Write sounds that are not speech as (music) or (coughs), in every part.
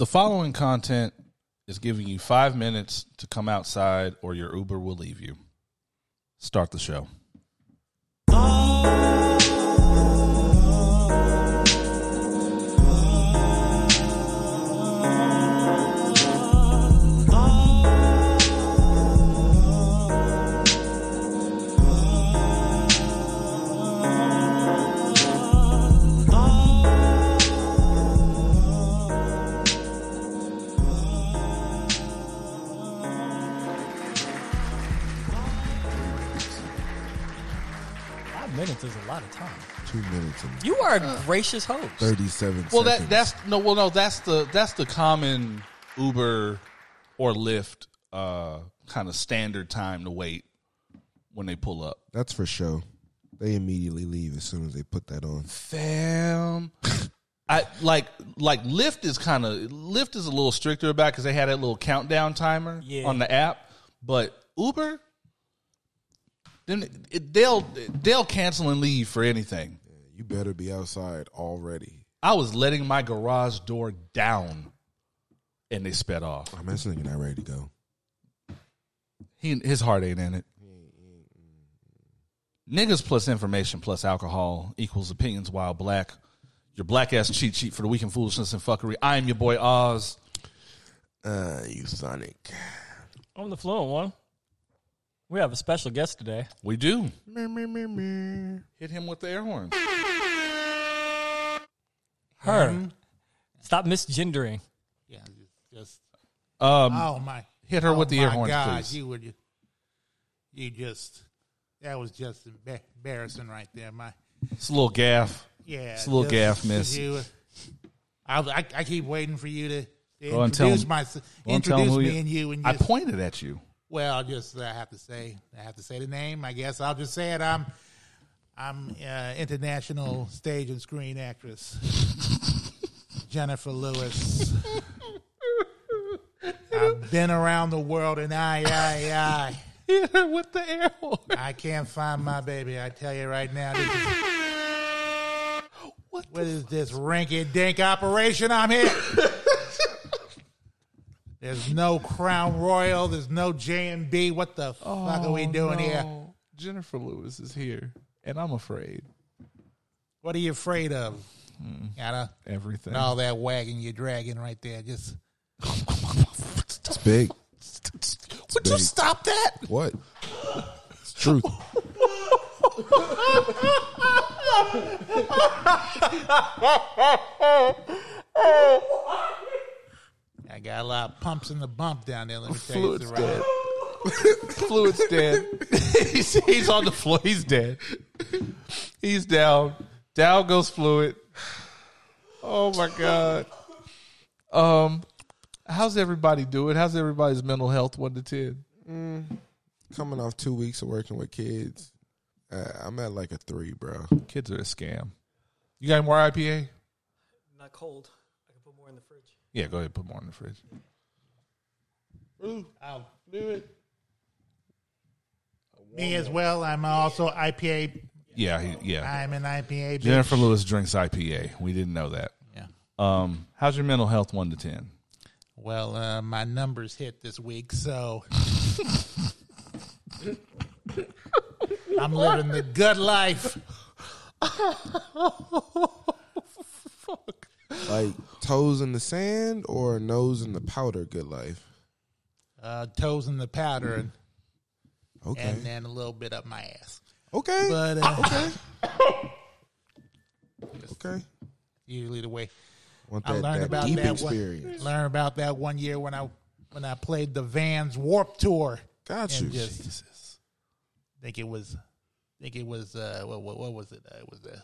The following content is giving you five minutes to come outside, or your Uber will leave you. Start the show. Lot of time. Two minutes and You are a gracious host. thirty-seven. Well, seconds. that that's no. Well, no, that's the that's the common Uber or Lyft uh, kind of standard time to wait when they pull up. that's for sure. They immediately leave as soon as they put that on. Fam. I like like Lyft is kind of Lyft is a little stricter about because they had that little countdown timer Yeah. on the app, but Uber, then it, they'll they'll cancel and leave for anything. You better be outside already. I was letting my garage door down, and they sped off. I'm this nigga not ready to go. He his heart ain't in it. Niggas plus information plus alcohol equals opinions while black. Your black ass cheat sheet for the weekend foolishness and fuckery. I am your boy Oz. Uh, you Sonic. I'm the fluent one. We have a special guest today. We do. Hit him with the air horn. Her. Stop misgendering. Yeah, just, just Um, oh my, hit her oh with the air horn, God, please. You would, you just that was just embarrassing right there. My It's a little gaff. yeah, It's a little just- gaff, miss. You, I, I, I keep waiting for you to, to Go and tell introduce him- my and introduce me you- and you and I pointed at you. Well, just I have to say I have to say the name. I guess I'll just say it. I'm I'm uh, international stage and screen actress (laughs) Jennifer Lewis. I've been around the world and I I I. With the air horn. I can't find my baby. I tell you right now, this is, (laughs) What? what is this rinky dink operation I'm in? (laughs) There's no Crown Royal. There's no J and B. What the fuck are we doing here? Oh, Jennifer Lewis is here, and I'm afraid. What are you afraid of? Hmm. Gotta Everything. all that wagging you're dragging right there. Just It's big. would you stop that? What? It's truth. (laughs) I got a lot of pumps in the bump down there. Let me tell you. Fluid's the right- dead. (laughs) Fluid's dead. (laughs) he's, he's on the floor. He's dead. He's down. Down goes Fluid. Oh my god. Um, how's everybody doing? How's everybody's mental health? One to ten. Coming off two weeks of working with kids, uh, I'm at like a three, bro. Kids are a scam. You got any more IPA? Not cold. I can put more in the fridge. Yeah, go ahead. And put more in the fridge. I'll do it. Me as well. I'm also IPA. Yeah, he, yeah. I'm an IPA. bitch. Jennifer Lewis drinks IPA. We didn't know that. Yeah. Um, how's your mental health? One to ten. Well, uh, my numbers hit this week, so I'm living the good life. (laughs) Like toes in the sand or nose in the powder. Good life. Uh, toes in the powder and, Okay. and then a little bit up my ass. okay. But uh, okay. usually the way Want I learned that about deep that one. experience. learn about that one year when I when I played the Vans Warp Tour. Got you. just think it was think it was uh what what, what was it? Uh, it was uh,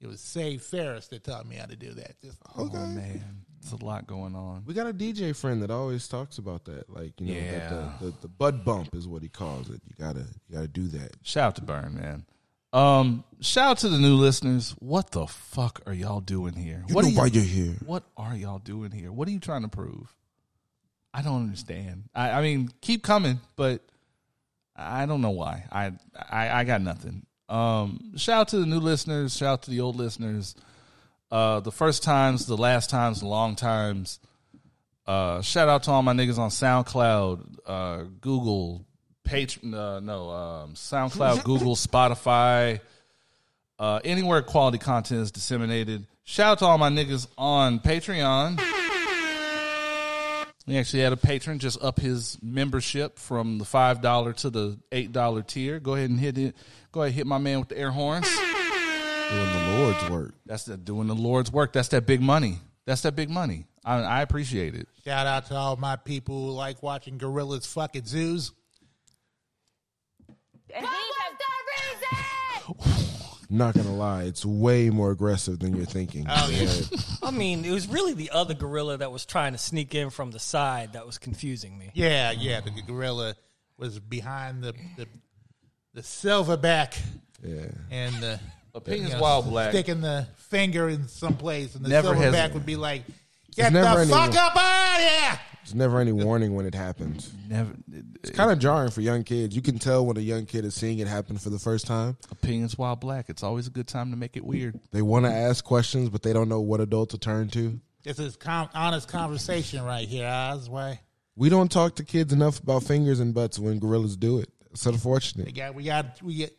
it was Save Ferris that taught me how to do that. Just Okay. Oh man, it's a lot going on. We got a DJ friend that always talks about that. Like, you know, Yeah. that the, the, the bud bump is what he calls it. You gotta you gotta do that. Shout out to Burn, man. Um, shout out to the new listeners. What the fuck are y'all doing here? You what know are why you, you're here. What are y'all doing here? What are you trying to prove? I don't understand. I, I mean, keep coming, but I don't know why. I, I I got nothing. Um, shout out to the new listeners. Shout out to the old listeners. Uh, the first times, the last times, the long times. Uh, shout out to all my niggas on SoundCloud, uh, Google, Patreon, uh, no, um, SoundCloud, (laughs) Google, Spotify, uh, anywhere quality content is disseminated. Shout out to all my niggas on Patreon. We actually had a patron just up his membership from the five dollar to the eight dollar tier. Go ahead and hit it. Go ahead, and hit my man with the air horns. Doing the Lord's work. That's the doing the Lord's work. That's that big money. That's that big money. I, I appreciate it. Shout out to all my people who like watching gorillas fucking zoos. And these have Not gonna lie, it's way more aggressive than you're thinking. Oh, yeah. I mean, it was really the other gorilla that was trying to sneak in from the side that was confusing me. Yeah, yeah. The gorilla was behind the the, the silverback yeah. and the Opinions you know, wild black. sticking the finger in some place, and the Never silverback hesitate. would be like, "Get the never any- fuck up out of here!" There's never any warning when it happens. Never It's kind of jarring for young kids. You can tell when a young kid is seeing it happen for the first time. opinions while black. It's always a good time to make it weird. They want to ask questions, but they don't know what adult to turn to. This is com- honest conversation right here, Oz. Why We don't talk to kids enough about fingers and butts when gorillas do it. It's they unfortunate. got we got we get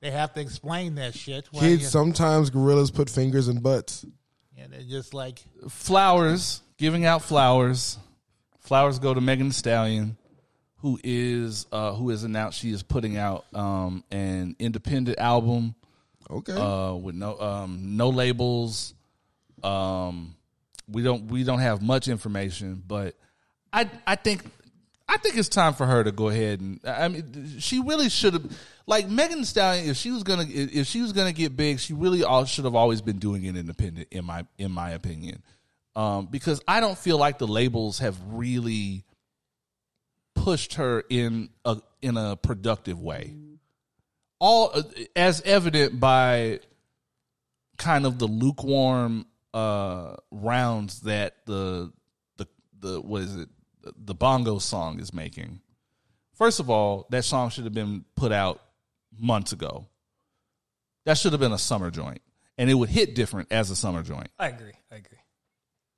they have to explain that shit. Why Kids, you- sometimes gorillas put fingers in butts. and they're just like Flowers, giving out flowers. Flowers go to Megan Thee Stallion, who is uh, who has announced she is putting out um, an independent album Okay. uh, with no um, no labels. Um, we don't we don't have much information, but I I think I think it's time for her to go ahead and I mean she really should have like Megan Thee Stallion if she was gonna if she was gonna get big she really all should have always been doing it independent in my in my opinion um, because I don't feel like the labels have really pushed her in a in a productive way. All as evident by kind of the lukewarm uh rounds that the the the what is it? The bongo song is making. First of all that song should have been put out months ago. That should have been a summer joint. And it would hit different as a summer joint. I agree. I agree.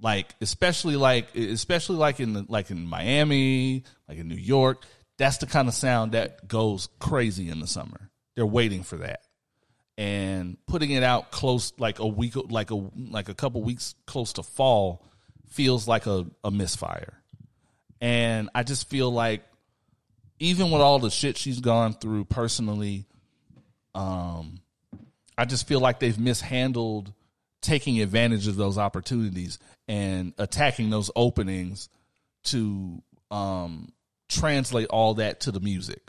Like especially like especially like in the, like in Miami, like in New York, that's the kind of sound that goes crazy in the summer. They're waiting for that. And putting it out close like a week like a like a couple weeks close to fall feels like a, a misfire. And I just feel like even with all the shit she's gone through personally, um I just feel like they've mishandled taking advantage of those opportunities and attacking those openings to um, translate all that to the music.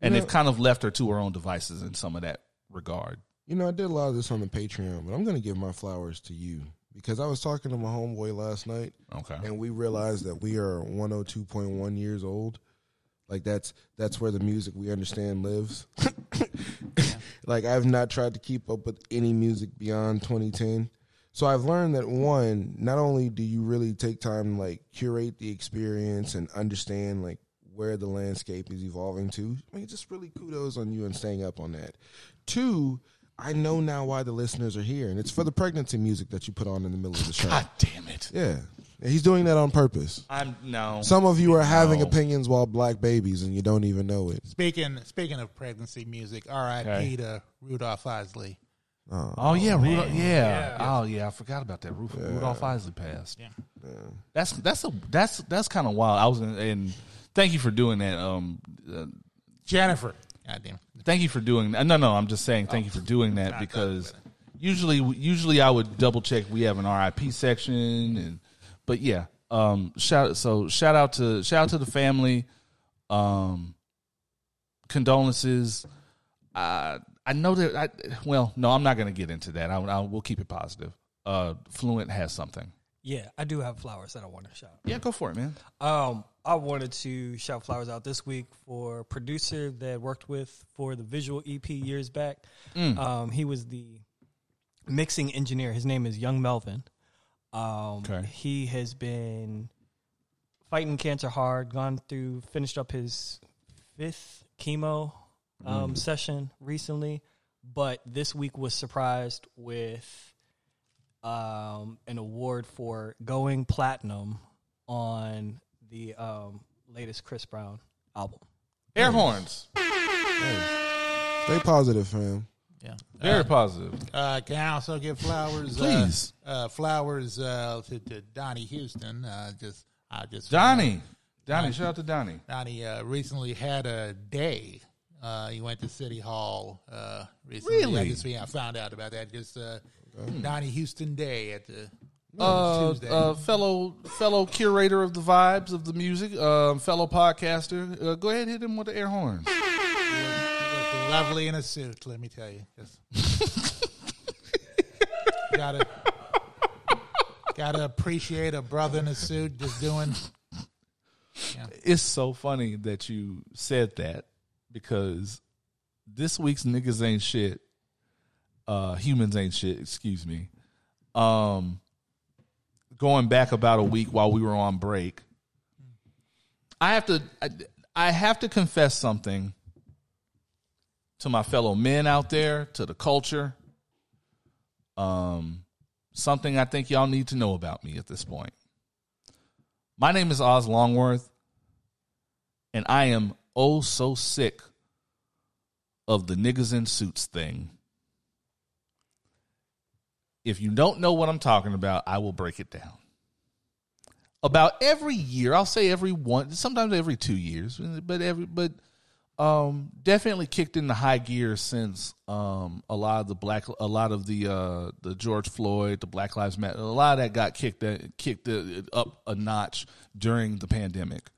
And they've kind of left her to her own devices in some of that regard. You know, I did a lot of this on the Patreon, but I'm going to give my flowers to you because I was talking to my homeboy last night, Okay. and we realized that we are 102.1 years old. Like that's that's where the music we understand lives. (coughs) like I've not tried to keep up with any music beyond 2010. So I've learned that one, not only do you really take time to like curate the experience and understand like where the landscape is evolving to. I mean, just really kudos on you and staying up on that. Two, I know now why the listeners are here, and it's for the pregnancy music that you put on in the middle of the (laughs) show. God damn it. Yeah, he's doing that on purpose. I'm no. Some of you are having No. opinions while black babies, and you don't even know it. speaking speaking of pregnancy music. R.I.P. Okay. to Rudolph Isley. Oh yeah, Rudolph, yeah. Oh yeah, I forgot about that. Rudolph, Rudolph Isley passed. Yeah. That's that's a that's that's kind of wild. I was in, and thank you for doing that. Um, uh, Jennifer. Goddamn. thank you for doing that. No, no, I'm just saying thank you for doing that because usually, usually I would double check. We have an RIP section, and but yeah, um, shout so shout out to shout out to the family. Um, condolences. Uh, I know that. I, well, no, I'm not going to get into that. I, I will keep it positive. Uh, Fluent has something. Yeah, I do have flowers that I want to shout. Yeah, go for it, man. Um, I wanted to shout flowers out this week for a producer that worked with for the visual EP years back. Um, he was the mixing engineer. His name is Young Melvin. Um, Okay. He has been fighting cancer hard. Gone through, finished up his fifth chemo um, session recently, but this week was surprised with um, an award for going platinum on the um, latest Chris Brown album. Air horns. Stay positive, fam. Yeah. Very positive. Uh, can I also give flowers? Please. Uh, uh, flowers uh, to, to Donnie Houston. Uh, just, I just Donnie. Donnie, shout out to Donnie. Donnie uh, recently had a day. Uh, he went to City Hall uh, recently. Really? I just I found out about that. Just uh, Donnie Houston Day at the Uh, Tuesday. uh, fellow fellow curator of the vibes of the music, um, fellow podcaster. Uh, go ahead, hit him with the air horns. (laughs) Lovely in a suit. Let me tell you, just (laughs) gotta gotta appreciate a brother in a suit just doing. It's so funny that you said that because this week's niggas ain't shit. Uh, humans ain't shit. Excuse me. Um, going back about a week while we were on break, I have to I, I have to confess something to my fellow men out there, to the culture. Um, something I think y'all need to know about me at this point. My name is Oz Longworth, and I am oh so sick of the niggas in suits thing. If you don't know what I'm talking about, I will break it down. About every year, I'll say every one, sometimes every two years, but every but um definitely kicked into high gear since um a lot of the black a lot of the uh the George Floyd, the Black Lives Matter, a lot of that got kicked kicked up a notch during the pandemic.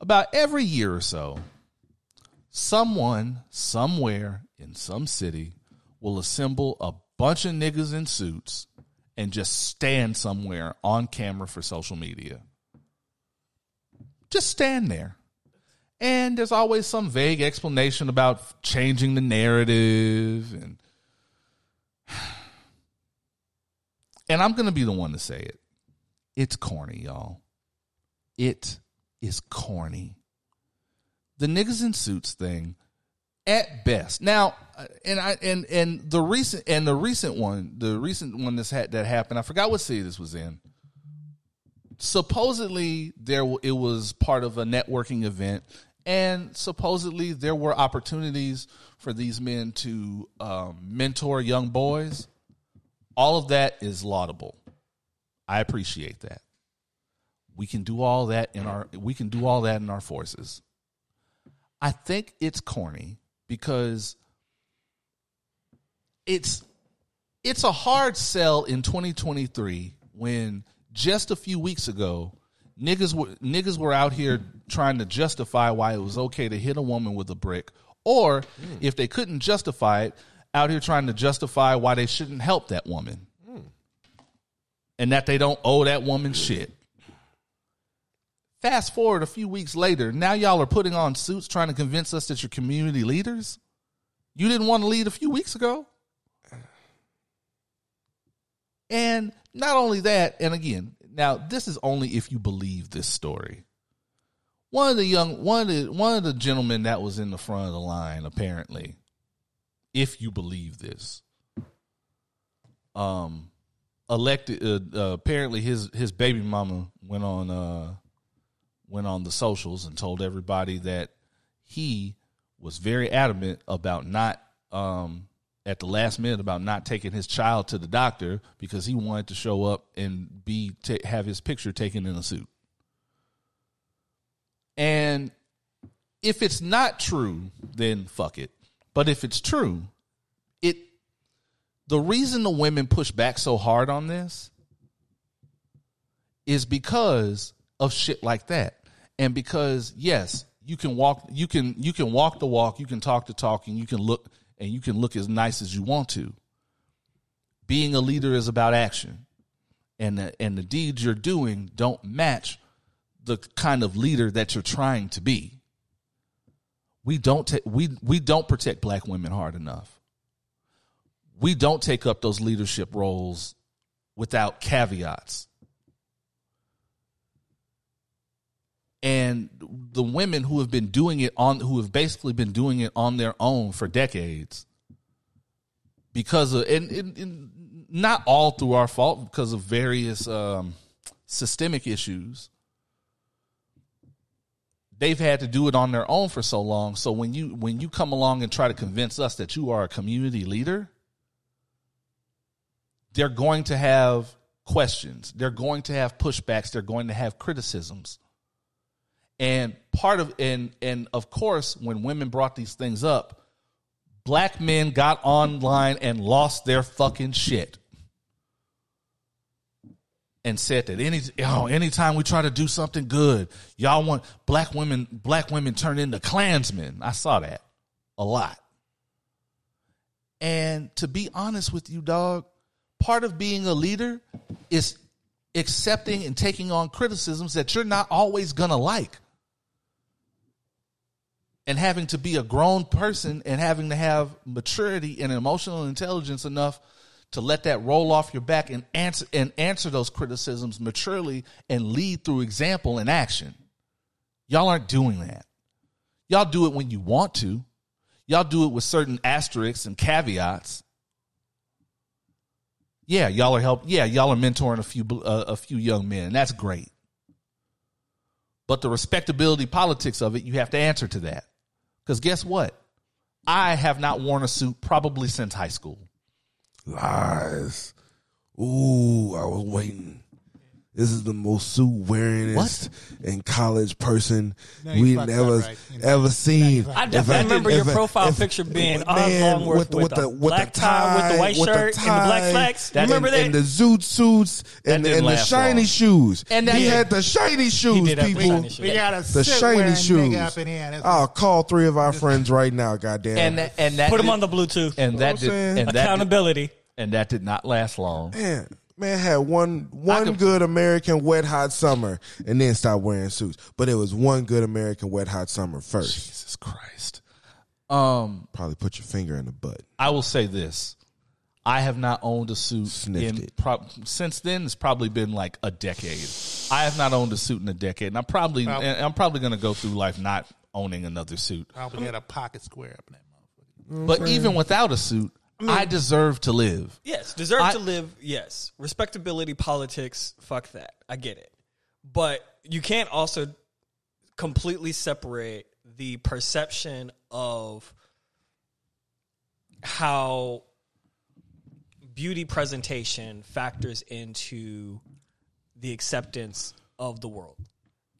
About every year or so, someone somewhere in some city will assemble a bunch of niggas in suits and just stand somewhere on camera for social media. Just stand there. And there's always some vague explanation about changing the narrative and (sighs) and I'm going to be the one to say it. It's corny, y'all. It is corny. The niggas in suits thing at best. Now, uh, and I and and the recent and the recent one, the recent one that's had that happened. I forgot what city this was in. Supposedly, there it was part of a networking event, and supposedly there were opportunities for these men to um, mentor young boys. All of that is laudable. I appreciate that. We can do all that in our we can do all that in our forces. I think it's corny because it's it's a hard sell in 2023 when just a few weeks ago niggas were niggas were out here trying to justify why it was okay to hit a woman with a brick or hmm. if they couldn't justify it out here trying to justify why they shouldn't help that woman. Hmm. And that they don't owe that woman shit Fast forward a few weeks later, now y'all are putting on suits trying to convince us that you're community leaders. You didn't want to lead a few weeks ago. And not only that, and again, now this is only if you believe this story. One of the young one of the one of the gentlemen that was in the front of the line, apparently, if you believe this, um, elected. Uh, uh, apparently, his his baby mama went on uh went on the socials and told everybody that he was very adamant about not um at the last minute about not taking his child to the doctor because he wanted to show up and be ta have his picture taken in a suit. And if it's not true, then fuck it. But if it's true, it the reason the women push back so hard on this is because of shit like that. And because yes, you can walk you can you can walk the walk, you can talk the talk and you can look and you can look as nice as you want to. Being a leader is about action. And the, and the deeds you're doing don't match the kind of leader that you're trying to be. We don't ta- we we don't protect black women hard enough. We don't take up those leadership roles without caveats. And the women who have been doing it on who have basically been doing it on their own for decades because of and, and, and not all through our fault because of various um, systemic issues, they've had to do it on their own for so long. So when you when you come along and try to convince us that you are a community leader, they're going to have questions. They're going to have pushbacks. They're going to have criticisms. And part of and and of course, when women brought these things up, black men got online and lost their fucking shit. And said that any oh, anytime we try to do something good, y'all want black women black women turn into Klansmen. I saw that a lot. And to be honest with you, dog, part of being a leader is accepting and taking on criticisms that you're not always gonna like and having to be a grown person and having to have maturity and emotional intelligence enough to let that roll off your back and answer and answer those criticisms maturely and lead through example and action. Y'all aren't doing that. Y'all do it when you want to. Y'all do it with certain asterisks and caveats. Yeah, y'all are help. Yeah, y'all are mentoring a few uh, a few young men. That's great. But the respectability politics of it, you have to answer to that. Because guess what? I have not worn a suit probably since high school. Lies. Ooh, I was waiting. This is the most suit wearingest and college person No, we've never right? You know. ever seen. I If definitely remember if your profile picture being man, Oz Longworth with, a black tie, with the white with shirt and the black tie, slacks. That remember and, that? and the zoot suits and, didn't and the shiny long. shoes. And that- he had the shiny shoes, did people. shiny shoes. We got a The shiny wearing shoes. up in here. I'll call three of our friends right now. Goddamn. And that, and that Put them on the Bluetooth. and that did, and Accountability. and that did not last long. man, man had one one could- good American wet hot summer and then stopped wearing suits. But it was one good American wet hot summer first. Jesus Christ. Um, Probably put your finger in the butt. I will say this: I have not owned a suit Sniffed in it. prob- since then. It's probably been like a decade. I have not owned a suit in a decade, and I'm probably Well- and I'm probably going to go through life not owning another suit. probably had a pocket square up in that motherfucker. But even without a suit, I deserve to live. Yes, deserve I- to live. Yes, respectability, politics. Fuck that. I get it, but you can't also completely separate the perception of how beauty presentation factors into the acceptance of the world.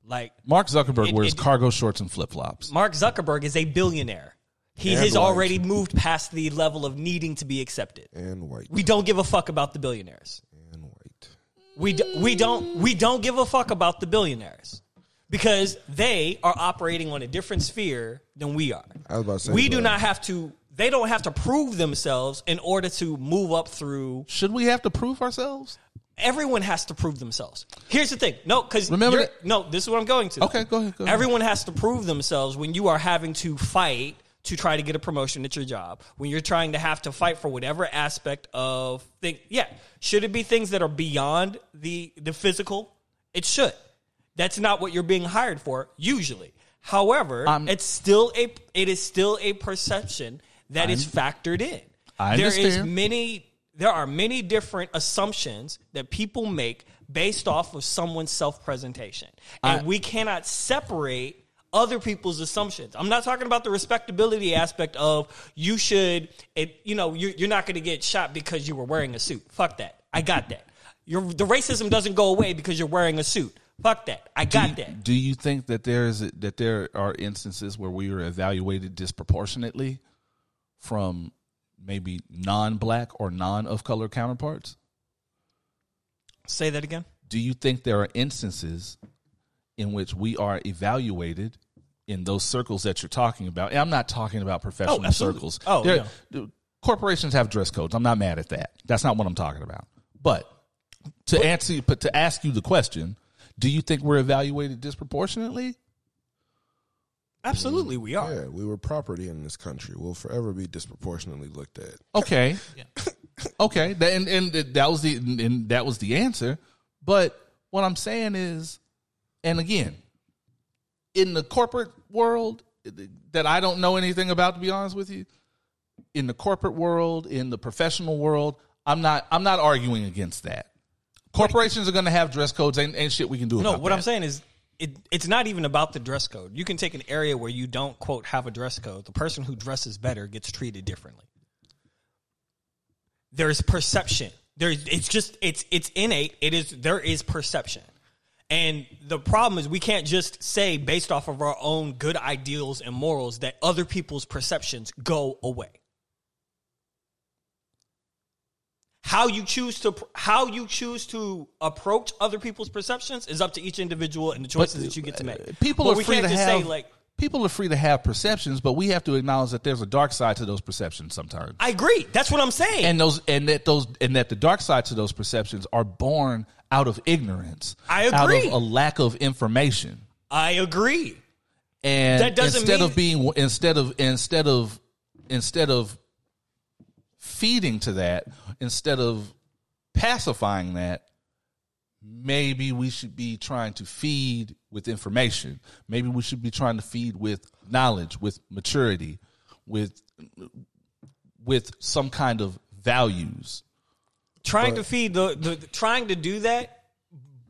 Like Mark Zuckerberg It- wears it- cargo shorts and flip flops. Mark Zuckerberg is a billionaire. He And has white. already moved past the level of needing to be accepted. And white. We don't give a fuck about the billionaires. and white. We d- we don't we don't give a fuck about the billionaires because they are operating on a different sphere than we are. I was about to say, we do bro. not have to. They don't have to prove themselves in order to move up through. Should we have to prove ourselves? Everyone has to prove themselves. Here's the thing. No, because Remember you're- that- no. This is what I'm going to. Okay, go ahead, go ahead. Everyone has to prove themselves when you are having to fight to try to get a promotion at your job. When you're trying to have to fight for whatever aspect of thing. Yeah, should it be things that are beyond the the physical? It should. That's not what you're being hired for usually. However, I'm- it's still a it is still a perception that is factored in. I There is understand. many there are many different assumptions that people make based off of someone's self-presentation. And I- we cannot separate other people's assumptions. I'm not talking about the respectability aspect of you should it you know you're, you're not going to get shot because you were wearing a suit. Fuck that. I got that. Your the racism doesn't go away because you're wearing a suit. Fuck that. I got do you, that. Do you think that there is that there are instances where we are evaluated disproportionately from maybe non-black or non-of color counterparts? Say that again. Do you think there are instances in which we are evaluated in those circles that you're talking about? And I'm not talking about professional oh, absolutely. circles. Oh, There- corporations have dress codes. I'm not mad at that. That's not what I'm talking about. But to answer, but to ask you the question, do you think we're evaluated disproportionately? Absolutely, we are. Yeah, we were property in this country. We'll forever be disproportionately looked at. Okay. (laughs) (laughs) okay. That, and, and that was the and that was the answer. But what I'm saying is, and again, in the corporate world that I don't know anything about, to be honest with you, in the corporate world, in the professional world, I'm not I'm not arguing against that. Corporations are going to have dress codes. Ain't, ain't shit we can do. No, what that. I'm saying is it, it's not even about the dress code. You can take an area where you don't quote have a dress code. The person who dresses better gets treated differently. There's perception. There's it's just it's it's innate. It is there is perception. And the problem is we can't just say based off of our own good ideals and morals that other people's perceptions go away. How you choose to how you choose to approach other people's perceptions is up to each individual and the choices that you get to make. Uh, people But are free to have say like people are free to have perceptions, but we have to acknowledge that there's a dark side to those perceptions sometimes. I agree. That's what I'm saying. and those and that those and that the dark side to those perceptions are born out of ignorance. I agree. Out of a lack of information. I agree. And That doesn't instead mean- of being instead of instead of instead of feeding to that, instead of pacifying that, maybe we should be trying to feed with information. Maybe we should be trying to feed with knowledge, with maturity, with with some kind of values. Trying to feed the, the trying to do that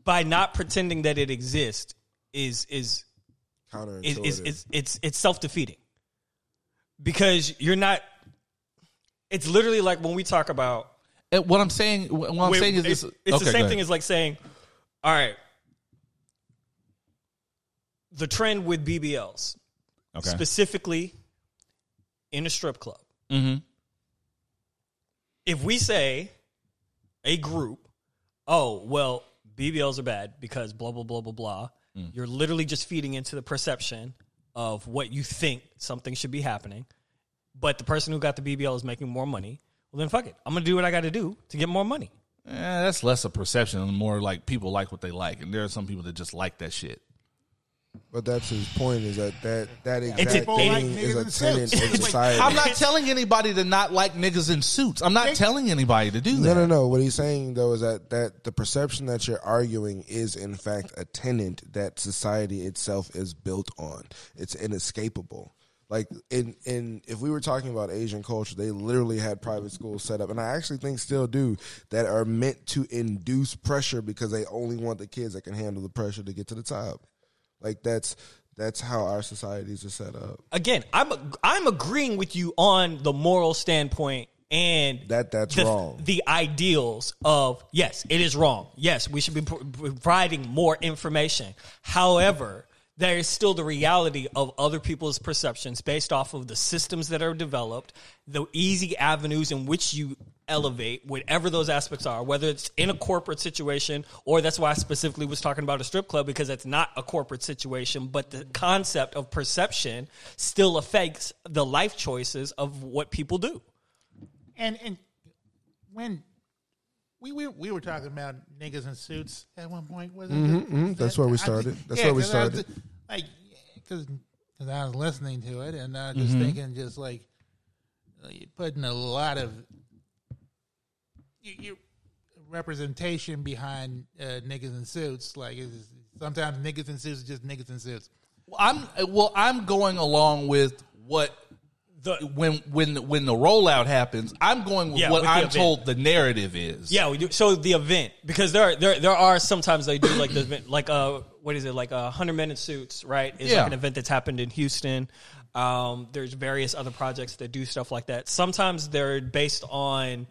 by not pretending that it exists is is Counterintuitive. is, is, is it's it's self defeating because you're not. It's literally like when we talk about. And what I'm saying, what I'm Wait, saying is it's, this. it's okay, the same thing as like saying, all right, the trend with BBLs okay. specifically in a strip club. Mhm. If we say a group, oh well, BBLs are bad because blah blah blah blah blah. Mm. You're literally just feeding into the perception of what you think something should be happening. But the person who got the BBL is making more money. Well, then fuck it. I'm gonna do what I got to do to get more money. Eh, that's less a perception and more like people like what they like, and there are some people that just like that shit. But that's his point is that that, that It's exact a- thing like is a in tenet suits. of society. I'm not telling anybody to not like niggas in suits. I'm not telling anybody to do that. No, no, no. What he's saying though is that that the perception that you're arguing is in fact a tenet that society itself is built on. It's inescapable. Like in in if we were talking about Asian culture, they literally had private schools set up, and I actually think still do that are meant to induce pressure because they only want the kids that can handle the pressure to get to the top. Like that's that's how our societies are set up. Again, I'm I'm agreeing with you on the moral standpoint and That that's the, wrong. The ideals of yes, it is wrong. Yes, we should be providing more information. However, there is still the reality of other people's perceptions based off of the systems that are developed, the easy avenues in which you elevate, whatever those aspects are, whether it's in a corporate situation or that's why I specifically was talking about a strip club because it's not a corporate situation, but the concept of perception still affects the life choices of what people do. And and when we we, we were talking about niggas in suits at one point, wasn't it? mhm. That's that- where we started. think- That's where we 'cause I was started. just- Like, because I was listening to it and I was Mm-hmm. just thinking, just like you're putting a lot of you, you representation behind uh, niggas in suits. Like, it's, sometimes niggas in suits are just niggas in suits. I'm well. I'm going along with what The when when when the rollout happens. I'm going with Yeah, what with I'm event. told the narrative is. Yeah, we do. So the event because there are, there there are sometimes they do like the event like uh what is it like a hundred minute suits right? It's Yeah. like an event that's happened in Houston. Um, there's various other projects that do stuff like that. Sometimes they're based on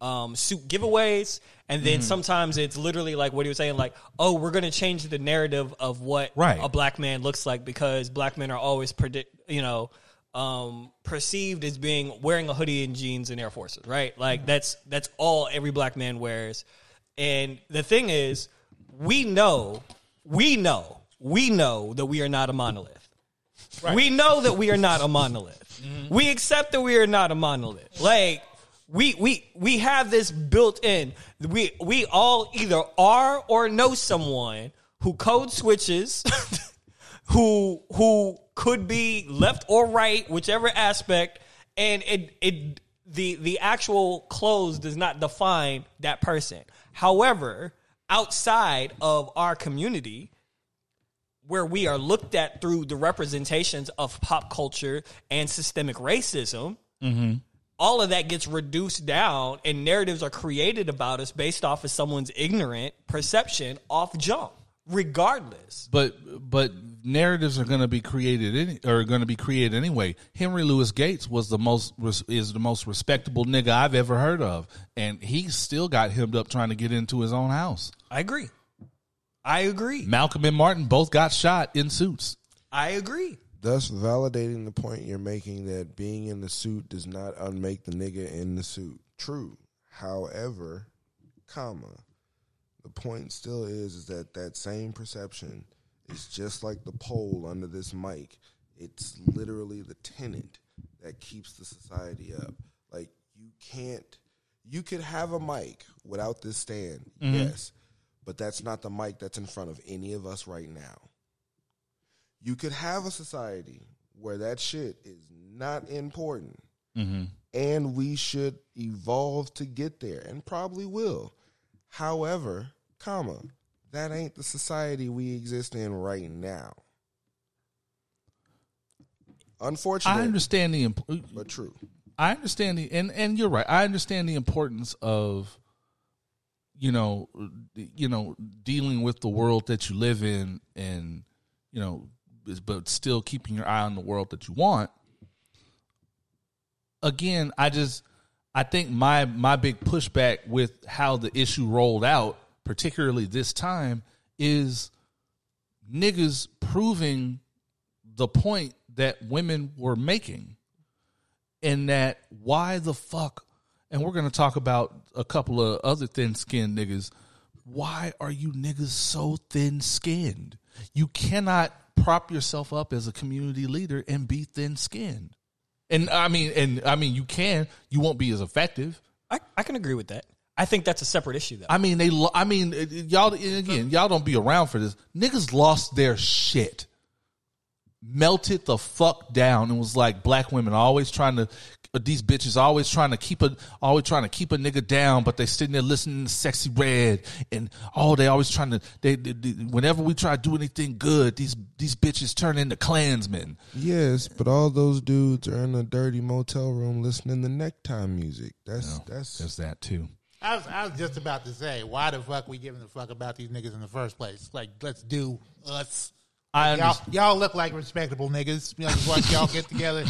um, suit giveaways, and then sometimes it's literally like what he was saying, like, oh, we're going to change the narrative of what Right. a black man looks like because black men are always predict, you know, um, perceived as being wearing a hoodie and jeans and Air Forces, right? Like that's that's all every black man wears. And the thing is, we know, we know, we know that we are not a monolith. We know that we are not a monolith. We accept that we are not a monolith. Like we we we have this built in. We we all either are or know someone who code switches, (laughs) who who could be left or right, whichever aspect, and it it the the actual clothes does not define that person. However, outside of our community, where we are looked at through the representations of pop culture and systemic racism, mm-hmm. all of that gets reduced down and narratives are created about us based off of someone's ignorant perception off jump, regardless. But but narratives are going to be created any, are going to be created anyway. Henry Louis Gates was the most is the most respectable nigga I've ever heard of, and he still got hemmed up trying to get into his own house. I agree. I agree. Malcolm and Martin both got shot in suits. I agree. Thus validating the point you're making that being in the suit does not unmake the nigga in the suit. True. However, comma, the point still is is that that same perception is just like the pole under this mic. It's literally the tenant that keeps the society up. Like you can't you could have a mic without this stand. Mm-hmm. Yes. But that's not the mic that's in front of any of us right now you could have a society where that shit is not important mm-hmm. and we should evolve to get there and probably will however comma that ain't the society we exist in right now Unfortunately, I understand the imp- but true I understand the and and you're right. I understand the importance of you know you know dealing with the world that you live in and you know but still keeping your eye on the world that you want. Again, I just I think my my big pushback with how the issue rolled out, particularly this time, is niggas proving the point that women were making. And that why the fuck and we're going to talk about a couple of other thin skinned niggas. Why are you niggas so thin skinned you cannot prop yourself up as a community leader and be thin skinned and i mean and i mean you can. You won't be as effective. I, I can agree with that. I think that's a separate issue, though. i mean they lo- i mean it- it- y'all again y'all don't be around for this. Niggas lost their shit melted the fuck down and was like black women always trying to uh, these bitches always trying to keep a always trying to keep a nigga down but they sitting there listening to Sexyy Red and oh they always trying to they, they, they- whenever we try to do anything good these these bitches turn into klansmen. Yes but all those dudes are in a dirty motel room listening to necktie music. That's that's there's that too I was, I was just about to say, why the fuck we giving a fuck about these niggas in the first place? Like, let's do us. i Y'all, y'all look like respectable niggas. You know, just why y'all get together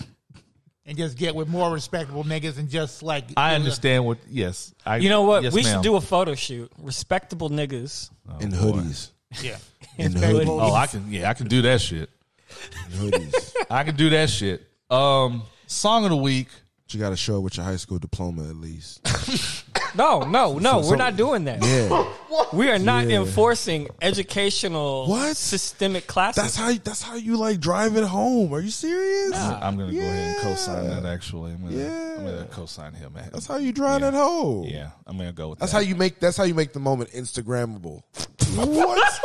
(laughs) and just get with more respectable niggas and just like. i understand what yes I, you know what? yes, we ma'am. should do a photo shoot. Respectable niggas. in hoodies Yeah. in Respectable- hoodies oh i can yeah i can do that shit in hoodies (laughs) i can do that shit um song of the week but you got to show up with your high school diploma at least (laughs) No, no, (laughs) no. So- we're not doing that. yeah (laughs) We are not Yeah. enforcing educational What? systemic classes. That's how that's how you like drive it home. Are you serious? I'm gonna go ahead and co-sign that. Actually, I'm gonna, Yeah. I'm gonna co-sign him. Man. That's how you drive Yeah. it home. Yeah, I'm gonna go with That's that. how you make that's how you make the moment Instagrammable. what?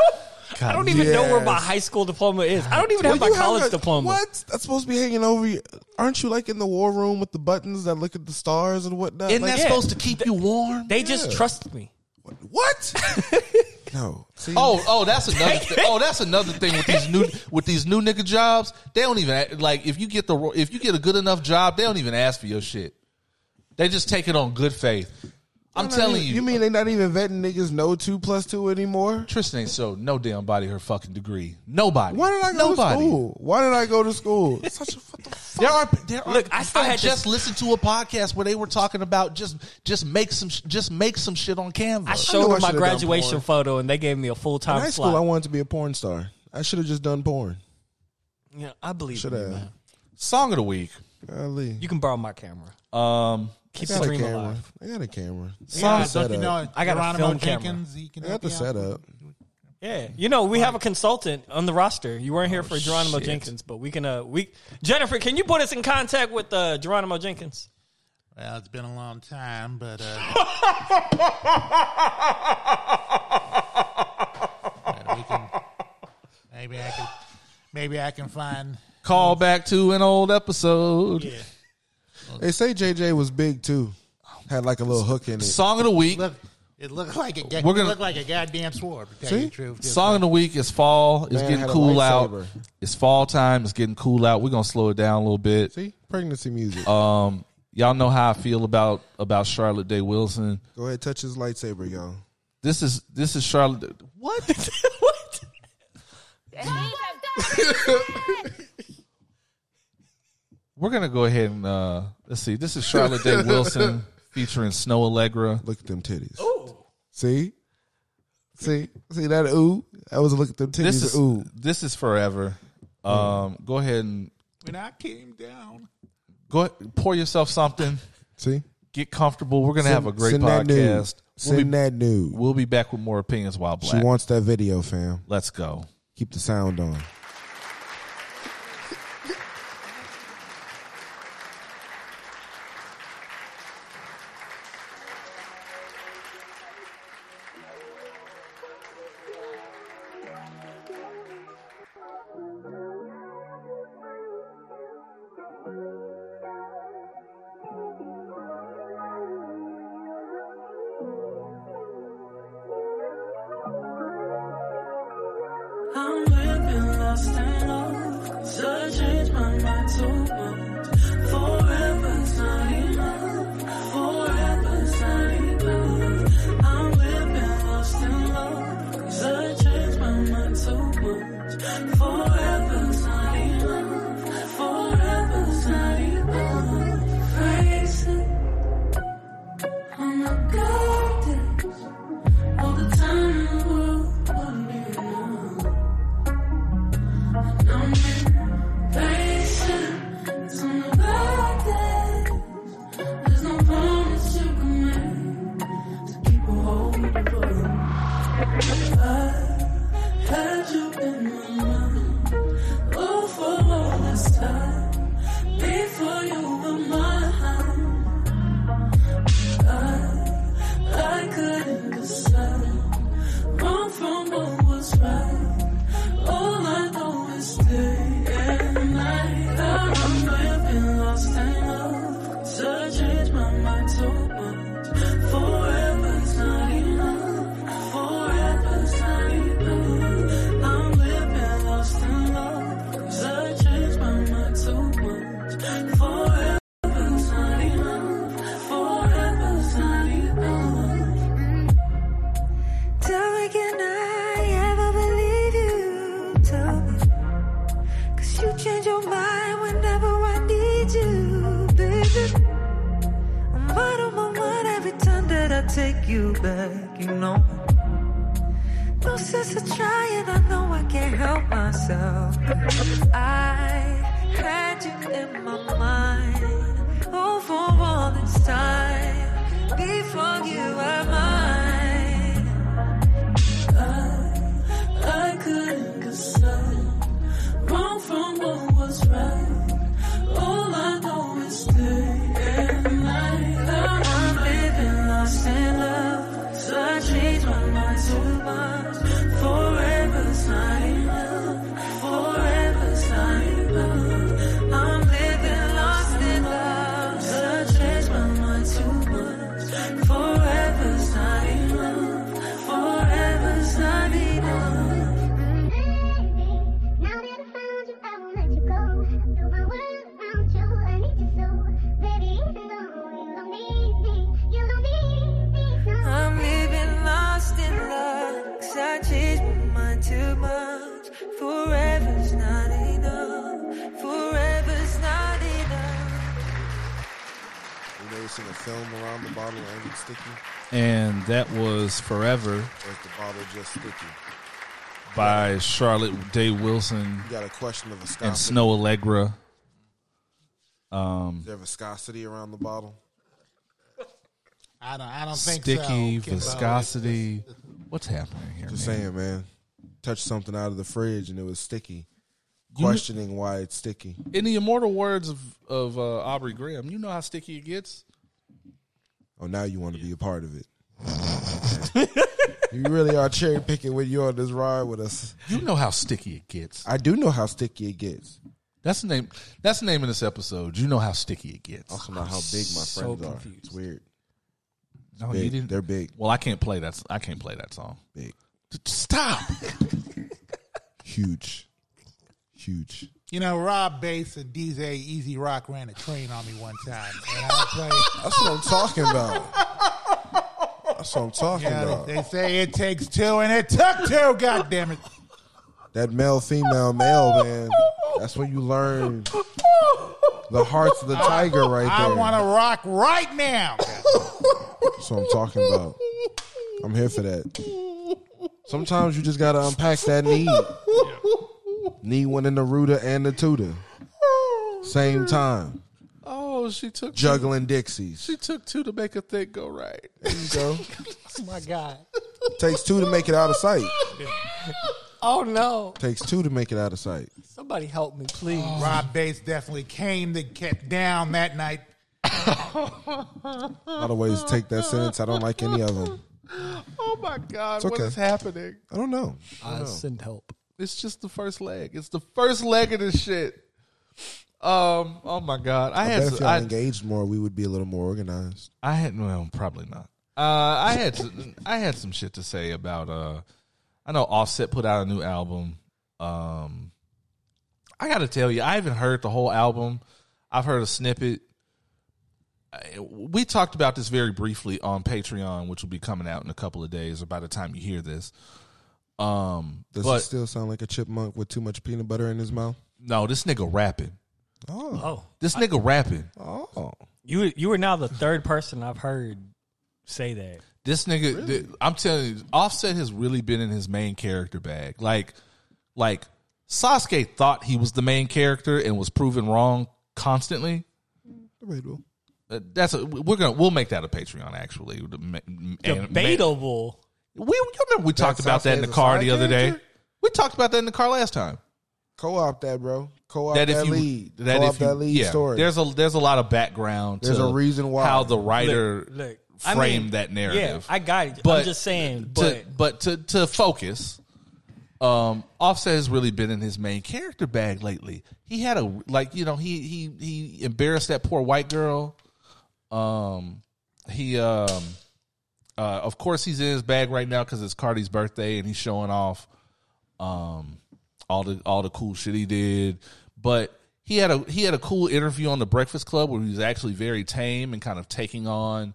I don't even know where my high school diploma is. I don't even have my you college a- diploma. What? That's supposed to be hanging over you. Aren't you like in the war room with the buttons that look at the stars and whatnot? Isn't Like, that yeah. supposed to keep you warm? They just trust me. what? (laughs) no. See, Oh, oh, that's another. (laughs) Thing. Oh, that's another thing with these new with these new nigga jobs. They don't even like if you get the if you get a good enough job, they don't even ask for your shit. They just take it on good faith. I'm They're telling even- you. You mean they not even vetting niggas no two plus two anymore? Tristan ain't so no damn body her fucking degree. Nobody. Why did I go Nobody. to school? Why did I go to school? (laughs) Such a what the fuck? There are there are. Look, I still had just this- listened to a podcast where they were talking about just just make some just make some shit on Canva. I showed I them my graduation photo, and they gave me a full time. high slot. school, I wanted to be a porn star. I should have just done porn. yeah, I believe Should you, have. Song of the week. Golly. You can borrow my camera. Um, Keep I the a dream camera. alive. I got a camera. Yeah, Song don't you know I got a Geronimo film camera. Jenkins, he can I help got the you out? setup. Yeah, you know we have a consultant on the roster. You weren't here for Geronimo shit. Jenkins, but we can. Uh, we Jennifer, can you put us in contact with uh, Geronimo Jenkins? Well, it's been a long time, but uh, (laughs) yeah, we can, maybe I can, maybe I can find. call back to an old episode. They say JJ was big too. Had like a little hook in it. Song of the week. Look, it looked like a, We're We're gonna- look like a goddamn sword. To tell See? you the truth, Just Song of the week is fall. It's Man getting had a cool out. lightsaber. It's fall time. It's getting cool out. We're gonna slow it down a little bit. See, pregnancy music. Um, Y'all know how I feel about about Charlotte Day Wilson. Go ahead, touch his lightsaber, y'all. This is this is Charlotte. What? (laughs) what? (laughs) (laughs) We're gonna go ahead and uh let's see. This is Charlotte Day Wilson (laughs) featuring Snoh Aalegra. Look at them titties. Ooh. See, see, see that ooh. That was a look at them titties. This is ooh. this is forever. Um, go ahead and When I came down, go ahead, pour yourself something. See, Get comfortable. We're gonna have a great Send that nude. podcast. We'll Send be, that nude. we'll be back with more opinions while black. She black. wants that video, fam. Let's go. Keep the sound on. Take you back, you know. No sense of trying, I know I can't help myself. I had you in my mind, oh, for all this time. Before you were mine. I I couldn't decide wrong from what You never seen a film around the bottle and it's sticky? And that was Forever Or is the bottle just sticky? by Charlotte Day Wilson You got a question of viscosity. and Snoh Aalegra. Um, Is there viscosity around the bottle? I don't. I don't think sticky, so. Kimbo. viscosity. What's happening here? Just man? saying, man. Touched something out of the fridge and it was sticky. You- Questioning why it's sticky. In the immortal words of of uh, Aubrey Graham, you know how sticky it gets. Oh, now you want to be a part of it. (laughs) you really are cherry picking when you're on this ride with us. You know how sticky it gets. I do know how sticky it gets. That's the name. That's the name of this episode. You know how sticky it gets. Also, know how big my So friends are. It's weird. no, you didn't. They're big. Well, I can't play that. I can't play that song. Big. Stop. (laughs) Huge. Huge. You know, Rob Bass and DJ E-Z Rock ran a train on me one time, and I'll (laughs) tell That's what I'm talking about. That's what I'm talking yeah, about. they, they say it takes two, and it took two. God damn it! That male, female, male, man. That's when you learn the hearts of the tiger right I there. I want to rock right now. That's what I'm talking about. I'm here for that. Sometimes you just gotta unpack that need. Need one in the rooter and the tutor. Oh, Same time. Oh, she took Juggling Dixies. She took two to make a thing go right. There you go. (laughs) Oh my god. Takes two to make it out of sight. (laughs) Oh no. Takes two to make it out of sight. Somebody help me, please. Oh. Rob Bass definitely came to get down that night. A lot of ways to take that sentence. I don't like any of them. Oh my god, It's what okay. is happening? I don't know. I send help. It's just the first leg. It's the first leg of this shit. Um. Oh my god. I, I had. if I, engaged more, we would be a little more organized. I had. Well, probably not. Uh. I had. some- I had some shit to say about. Uh. I know Offset put out a new album. Um. I got to tell you, I haven't heard the whole album. I've heard a snippet. We talked about this very briefly on Patreon, which will be coming out in a couple of days, or by the time you hear this. Um, Does but he still sound like a chipmunk with too much peanut butter in his mouth? no, this nigga rapping. Oh. Oh. This nigga rapping. Oh. You you are now the third person I've heard say that. This nigga, th- I'm telling you, Offset has really been in his main character bag. Like, like Sasuke thought he was the main character and was proven wrong constantly. Debatable. Uh, that's a, we're gonna we'll make that a Patreon actually. The ma- and- Debatable. We you remember we talked about that in the Sasuke is a car the other day. We talked about that in the car last time. Co-op that, bro. Co-op that that, if you lead. that Co-op if you that lead yeah, story. there's a there's a lot of background. There's to a reason why. how the writer Look, look, I framed mean, that narrative. Yeah, I got it. But I'm just saying, to, but but to to focus, um, Offset has really been in his main character bag lately. He had a like you know he he he embarrassed that poor white girl. Um, he um, uh, of course he's in his bag right now because it's Cardi's birthday and he's showing off um all the all the cool shit he did. But he had a he had a cool interview on the Breakfast Club where he was actually very tame and kind of taking on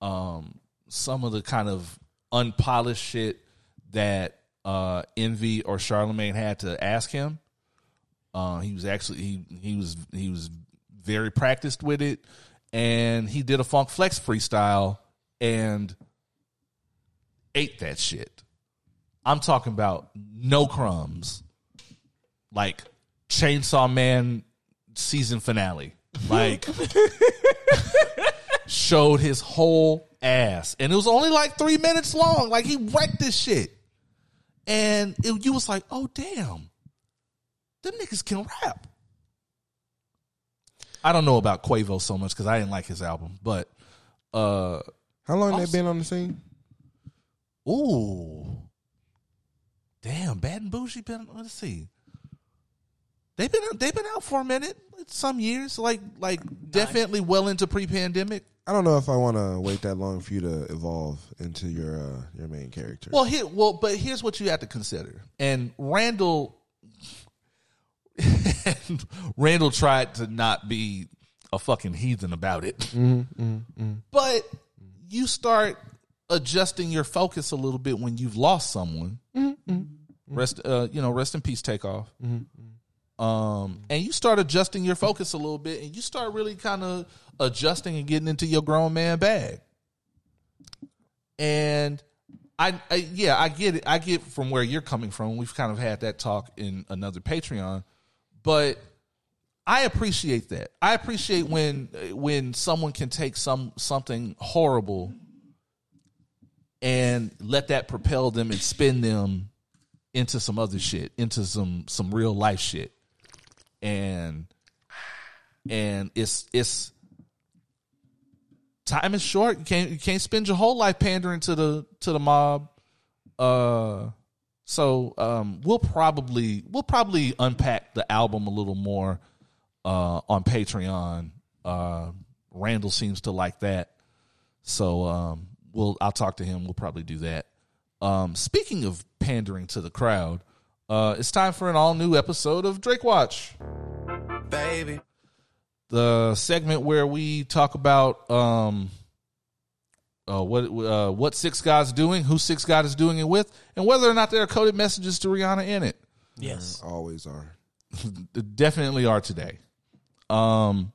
um some of the kind of unpolished shit that uh Envy or Charlemagne had to ask him. Uh he was actually he he was he was very practiced with it and he did a Funk Flex freestyle and ate that shit. I'm talking about no crumbs. Like Chainsaw Man season finale. Like (laughs) showed his whole ass. And it was only like three minutes long. Like he wrecked this shit. And it, you was like, oh damn. Them niggas can rap. I don't know about Quavo so much because I didn't like his album, but uh How long Also- they been on the scene? Ooh. Damn, Bad and Bougie been let's see. They've been they've been out for a minute, some years, like like definitely well into pre pandemic. I don't know if I want to wait that long for you to evolve into your uh, your main character. Well here well, but here's what you have to consider. And Randall (laughs) Randall tried to not be a fucking heathen about it. Mm-hmm, mm-hmm, mm-hmm. But you start adjusting your focus a little bit when you've lost someone. Rest, uh, you know, rest in peace. Take off. Um, and you start adjusting your focus a little bit, and you start really kind of adjusting and getting into your grown man bag. And I, I, yeah, I get it. I get from where you're coming from. We've kind of had that talk in another Patreon, but I appreciate that. I appreciate when when someone can take some something horrible and let that propel them and spin them into some other shit, into some some real life shit. And and it's it's time is short. You can't you can't spend your whole life pandering to the to the mob. Uh so um we'll probably we'll probably unpack the album a little more uh on Patreon. Uh Randall seems to like that. So um we'll I'll talk to him. We'll probably do that. Um speaking of pandering to the crowd, Uh, it's time for an all new episode of Drake Watch. baby. the segment where we talk about um uh, what uh, what Six God's doing, who Six God is doing it with, and whether or not there are coded messages to Rihanna in it. Yes. Always are. (laughs) Definitely are today. Um,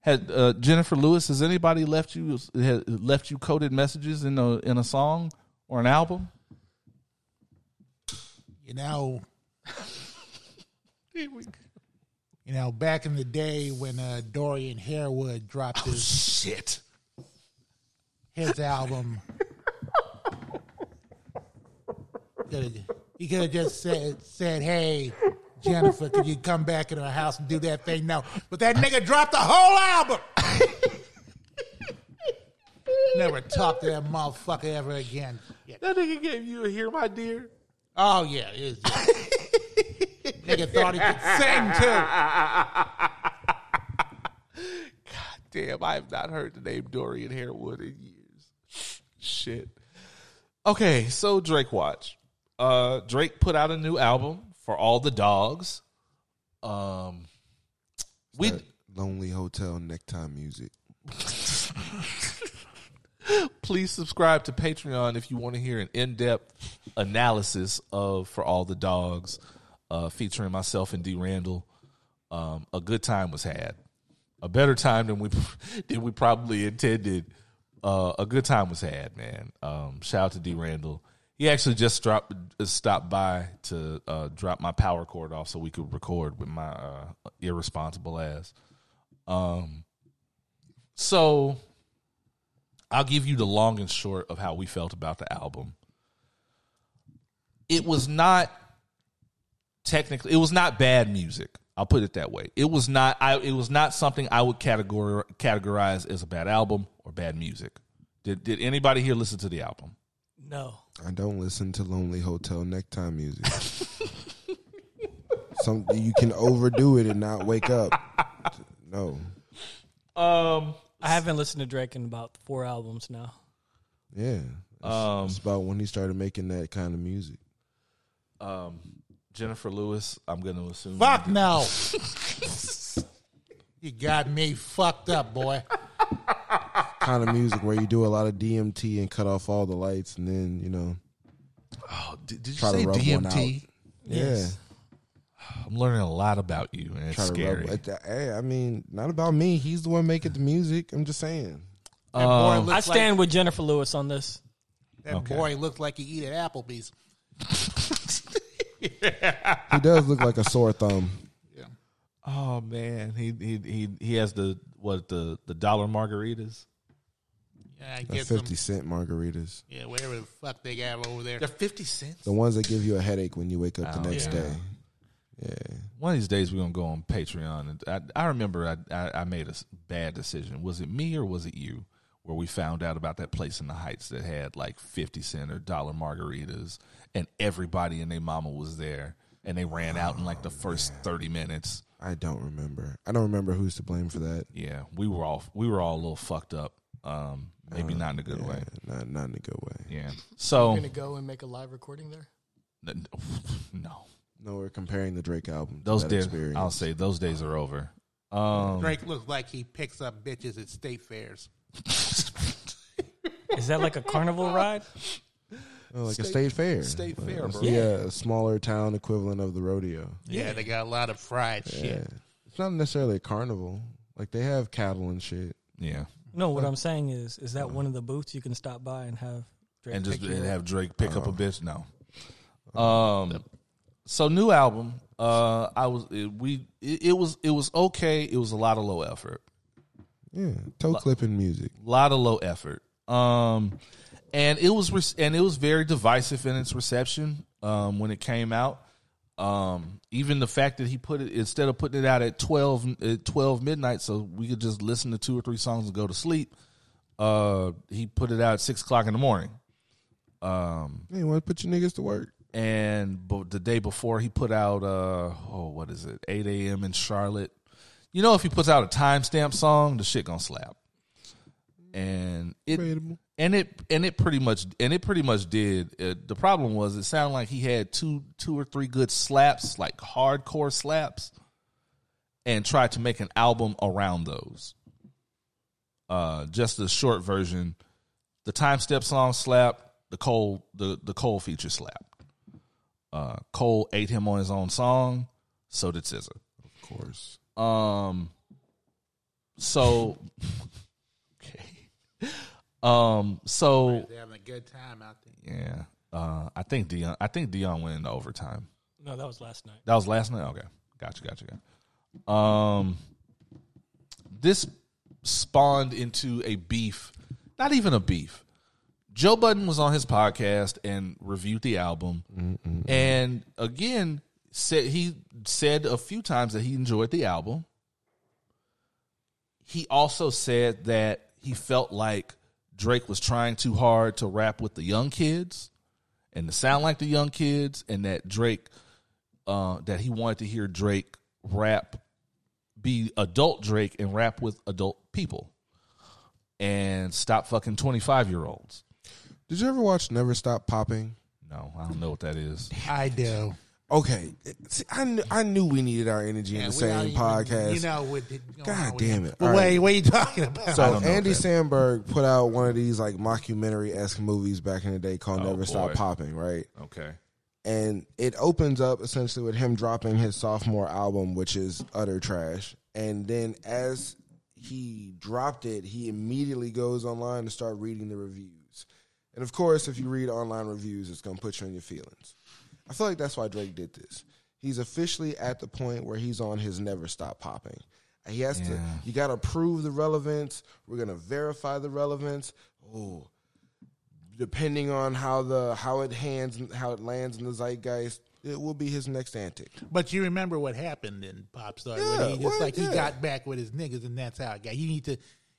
had uh, Jennifer Lewis? Has anybody left you has left you coded messages in a in a song or an album? You know, (laughs) you know, back in the day when uh, Dorian Harewood dropped his Shit. his album, (laughs) he could have just said, "said Hey, Jennifer, could you come back in our house and do that thing?" No, but that nigga dropped the whole album. (laughs) Never talk to that motherfucker ever again. Yeah. That nigga gave you a "Here My Dear." Oh yeah, it is. nigga thought he could sing too. God damn, I have not heard the name Dorian Harewood in years. Shit. Okay, so Drake Watch. Uh Drake put out a new album for all the dogs. Um we lonely hotel necktie music. (laughs) please subscribe to Patreon if you want to hear an in-depth analysis of For All the Dogs, uh, featuring myself and D. Randall. Um, a good time was had, a better time than we (laughs) than we probably intended. Uh, a good time was had, man. Um, shout out to D. Randall. He actually just dropped stopped by to uh, drop my power cord off so we could record with my uh, irresponsible ass. Um, so I'll give you the long and short of how we felt about the album. It was not technically it was not bad music. I'll put it that way. It was not I it was not something I would categor, categorize as a bad album or bad music. Did did anybody here listen to the album? No. I don't listen to lonely hotel necktie music. (laughs) Some you can overdo it and not wake up. No. Um I haven't listened to Drake in about four albums now. Yeah. It's, Um, it's about when he started making that kind of music. um Jennifer Lewis, I'm going to assume Fuck no. (laughs) you got me fucked up, boy. Kind of music where you do a lot of DMT and cut off all the lights and then, you know, Oh, did, did you try say to rub. DMT? Yeah. I'm learning a lot about you, and it's Try scary. to rub it- Hey, I mean, not about me. He's the one making the music. I'm just saying. That Um, I stand like, with Jennifer Lewis on this. that Okay. boy looks like he eat at Applebee's. (laughs) He does look like a sore thumb. Yeah. Oh man, he he he he has the what the the dollar margaritas. Yeah, I The get some. 50 cent margaritas. Yeah, whatever the fuck they got over there. They're fifty cents. The ones that give you a headache when you wake up the Oh, next yeah. day. Yeah. One of these days we're gonna go on Patreon, and I, I remember I, I I made a bad decision. Was it me or was it you? Where we found out about that place in the Heights that had like fifty cent or dollar margaritas, and everybody and their mama was there, and they ran out in like the first thirty minutes. I don't remember. I don't remember who's to blame for that. Yeah, we were all we were all a little fucked up. Um, maybe not in a good Yeah, way. Not not in a good way. Yeah. So You're gonna go and make a live recording there. (laughs) no, No, we're comparing the Drake album. to those days. experience. I'll say those days are over. Um, Drake looks like he picks up bitches at state fairs. (laughs) Is that like a carnival ride? Oh, like a state fair. state fair, It's- bro. Yeah, a smaller town equivalent of the rodeo. Yeah, they got a lot of fried Yeah. shit. It's not necessarily a carnival. Like they have cattle and shit. yeah, No, what I'm saying is, is that one of the booths you can stop by and have Drake and just pick you and up? have Drake pick up a bitch. No. Um. So new album. Uh, I was it, we. It, it was it was okay. It was a lot of low effort. Yeah, toe clipping music. A lot of low effort. Um, and it was re- and it was very divisive in its reception. Um, when it came out. Um, even the fact that he put it instead of putting it out at twelve at twelve midnight, so we could just listen to two or three songs and go to sleep. Uh, he put it out at six o'clock in the morning. Um, Hey, want to put your niggas to work? and but the day before he put out uh oh what is it 8 a.m in charlotte you know if he puts out a timestamp song the shit gonna slap and it Debatable. And it and it pretty much and it pretty much did. Uh, the problem was it sounded like he had two two or three good slaps, like hardcore slaps, and tried to make an album around those. Uh, just the short version, the timestamp song slap, the Cole the the Cole feature slap. Uh, Cole ate him on his own song, so did SZA. Of course. Um. So. (laughs) okay. Um. So They're having a good time out there. yeah. Uh. I think Dion. I think Dion went into overtime. No, that was last night. That was last night. Okay. Gotcha. Gotcha. Gotcha. Um. This spawned into a beef. Not even a beef. Joe Budden was on his podcast and reviewed the album, and again said he said a few times that he enjoyed the album. He also said that he felt like Drake was trying too hard to rap with the young kids and to sound like the young kids, and that Drake uh, that he wanted to hear Drake rap, be adult Drake and rap with adult people, and stop fucking twenty five year olds. Did you ever watch Never Stop Popping? No, I don't know what that is. I do. Okay, see, I knew, I knew we needed our energy in the same even- podcast. You know what? the- going God on damn it. But All wait, what are you talking about? So Andy that. Samberg put out one of these like mockumentary esque movies back in the day called Oh, Never Stop. Popping, right? Okay. And it opens up essentially with him dropping his sophomore album, which is utter trash. And then as he dropped it, he immediately goes online to start reading the reviews. And of course, if you read online reviews, it's gonna put you in your feelings. I feel like that's why Drake did this. He's officially at the point where he's on his never stop popping. He has to. You got to prove the relevance. We're gonna verify the relevance. Oh, depending on how the how it hands how it lands in the zeitgeist, it will be his next antic. But you remember what happened in Popstar? Yeah, when he just what? like he got back with his niggas, and that's how it got. You need to,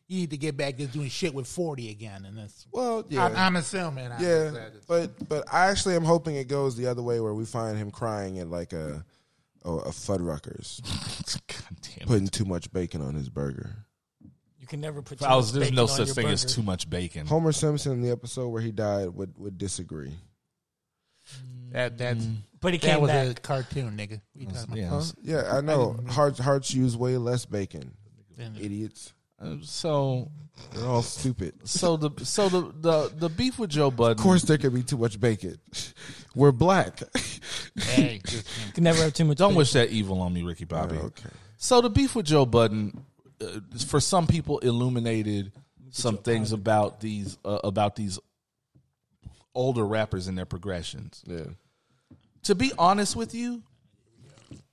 you need to get back to doing shit with Forty again, and that's. Well, yeah, I'm, I'm assuming. I'm yeah, excited. but but I actually am hoping it goes the other way where we find him crying at like a a, a Fuddruckers (laughs) God damn it. putting too much bacon on his burger. You can never put. too was, much there's bacon no on such your thing as burger. too much bacon. Homer Simpson in the episode where he died would would disagree. Mm. that that's mm. But he that came was back. a cartoon, nigga. What you talking about? Yeah. Huh? Yeah, I know. Hearts hearts use way less bacon. Idiots. Uh, So They're all stupid. so the so the the the beef with Joe Budden. Of course, there could be too much bacon. (laughs) We're black. Hey, (laughs) You can never have too much. Don't bacon. wish that evil on me, Ricky Bobby. okay. So the beef with Joe Budden, uh, for some people, illuminated some things about these uh, about these older rappers and their progressions. Yeah. To be honest with you,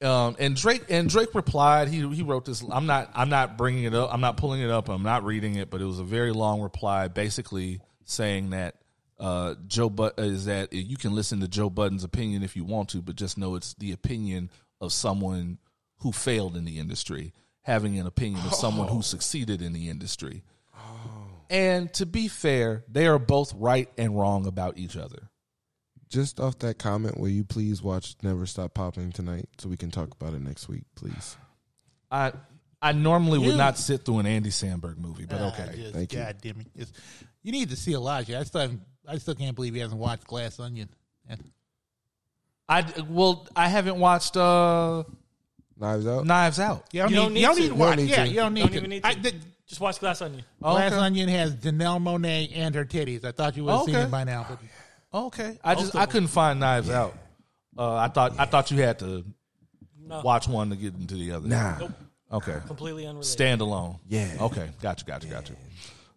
um, and Drake and Drake replied. He he wrote this. I'm not I'm not bringing it up. I'm not pulling it up. I'm not reading it. But it was a very long reply, basically saying that uh, Joe but is that you can listen to Joe Budden's opinion if you want to, but just know it's the opinion of someone who failed in the industry, having an opinion of someone who succeeded in the industry. And to be fair, they are both right and wrong about each other. Just off that comment, will you please watch Never Stop Popping tonight so we can talk about it next week, please? I I normally would not sit through an Andy Samberg movie, but ah, okay. just, Thank you. God damn it! Just, you need to see Elijah. I still haven't, I still can't believe he hasn't watched Glass Onion. And I well, I haven't watched uh Knives Out? Knives Out. You don't, You need, don't you don't need need to. to watch. need yeah, to. you don't need Don't to. even need I, the, Just watch Glass Onion. Glass Okay. Onion has Janelle Monáe and her titties. I thought you would have seen Okay. it by now. But Okay, I just of I them. couldn't find Knives Out. Uh, I thought I thought you had to No, watch one to get into the other. Nah. Okay. completely unrelated. Standalone. Yeah. Okay. Gotcha. Gotcha. Gotcha.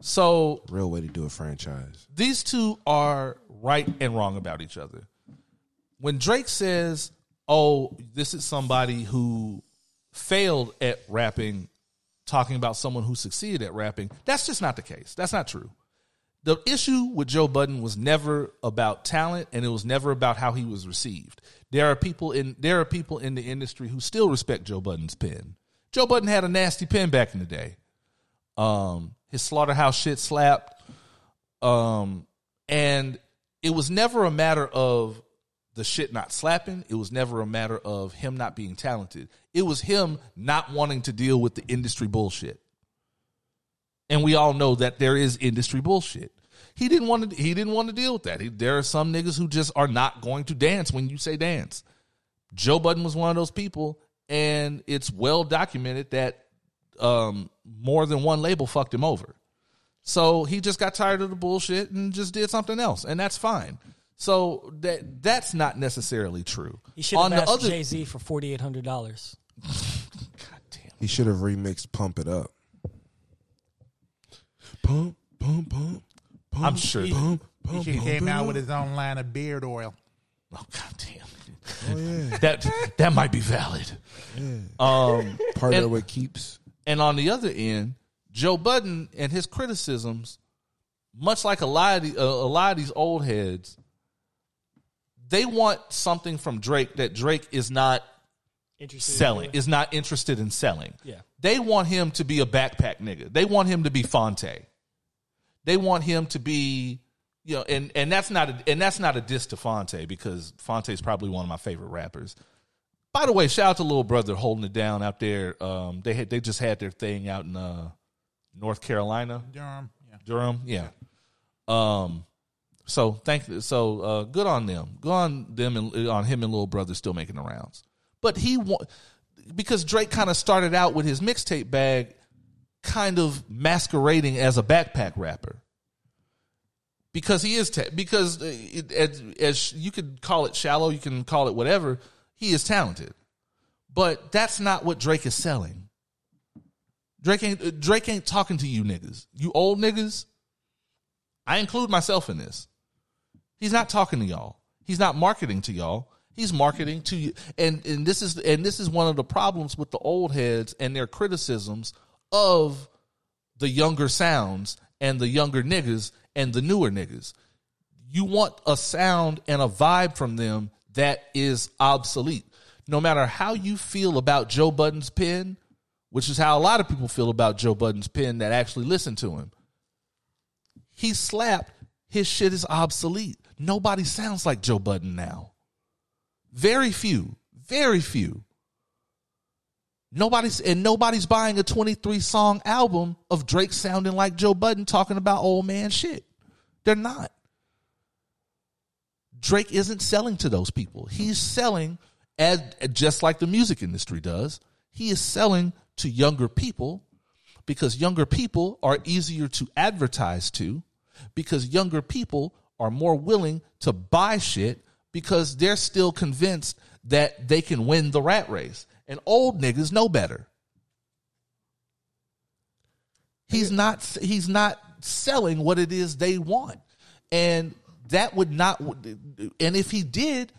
So Real way to do a franchise. these two are right and wrong about each other. When Drake says, "Oh, this is somebody who failed at rapping," talking about someone who succeeded at rapping, that's just not the case. That's not true. The issue with Joe Budden was never about talent, and it was never about how he was received. There are people in there are people in the industry who still respect Joe Budden's pen. Joe Budden had a nasty pen back in the day. Um, his slaughterhouse shit slapped. Um, and it was never a matter of the shit not slapping. It was never a matter of him not being talented. It was him not wanting to deal with the industry bullshit. And we all know that there is industry bullshit. He didn't want to. He didn't want to deal with that. He, there are some niggas who just are not going to dance when you say dance. Joe Budden was one of those people, and it's well documented that um, more than one label fucked him over. So he just got tired of the bullshit and just did something else, and that's fine. So that that's not necessarily true. He should have asked Jay Z for forty eight hundred dollars. (laughs) He should have remixed "Pump It Up." Pump, pump, pump. pump I'm sure. Pump, He pump, should have pump came it out up. with his own line of beard oil. Oh god damn. Oh yeah, (laughs) That that might be valid. Um, partner And- with Keeps. and on the other end, Joe Budden and his criticisms, much like a lot of the, uh, a lot of these old heads, they want something from Drake that Drake is not Interested selling, doing- is not interested in selling. Yeah. They want him to be a backpack nigga. They want him to be Phonte. They want him to be, you know, and and that's not a, and that's not a diss to Phonte because Phonte is probably one of my favorite rappers. By the way, shout out to little brother holding it down out there. Um, they had they just had their thing out in uh, North Carolina, Durham. Yeah. Durham, yeah. Um, so thank so uh, good on them. Good on them and on him and little brother still making the rounds. But he wa- because Drake kind of started out with his mixtape bag, kind of masquerading as a backpack rapper. Because he is ta- because uh, it, as, as you could call it shallow, you can call it whatever. He is talented, but that's not what Drake is selling. Drake ain't uh, Drake ain't talking to you niggas. You old niggas. I include myself in this. He's not talking to y'all. He's not marketing to y'all. He's marketing to you. And and this is and this is one of the problems with the old heads and their criticisms of the younger sounds and the younger niggas and the newer niggas. You want a sound and a vibe from them that is obsolete. No matter how you feel about Joe Budden's pen, which is how a lot of people feel about Joe Budden's pen that actually listen to him. He slapped, his shit is obsolete. Nobody sounds like Joe Budden now. Very few, very few. Nobody's and nobody's buying a 23 song album of Drake sounding like Joe Budden talking about old man shit. They're not. Drake isn't selling to those people. He's selling as just like the music industry does. He is selling to younger people because younger people are easier to advertise to because younger people are more willing to buy shit because they're still convinced that they can win the rat race. And old niggas know better. He's not he's not selling what it is they want. And that would not and if he did,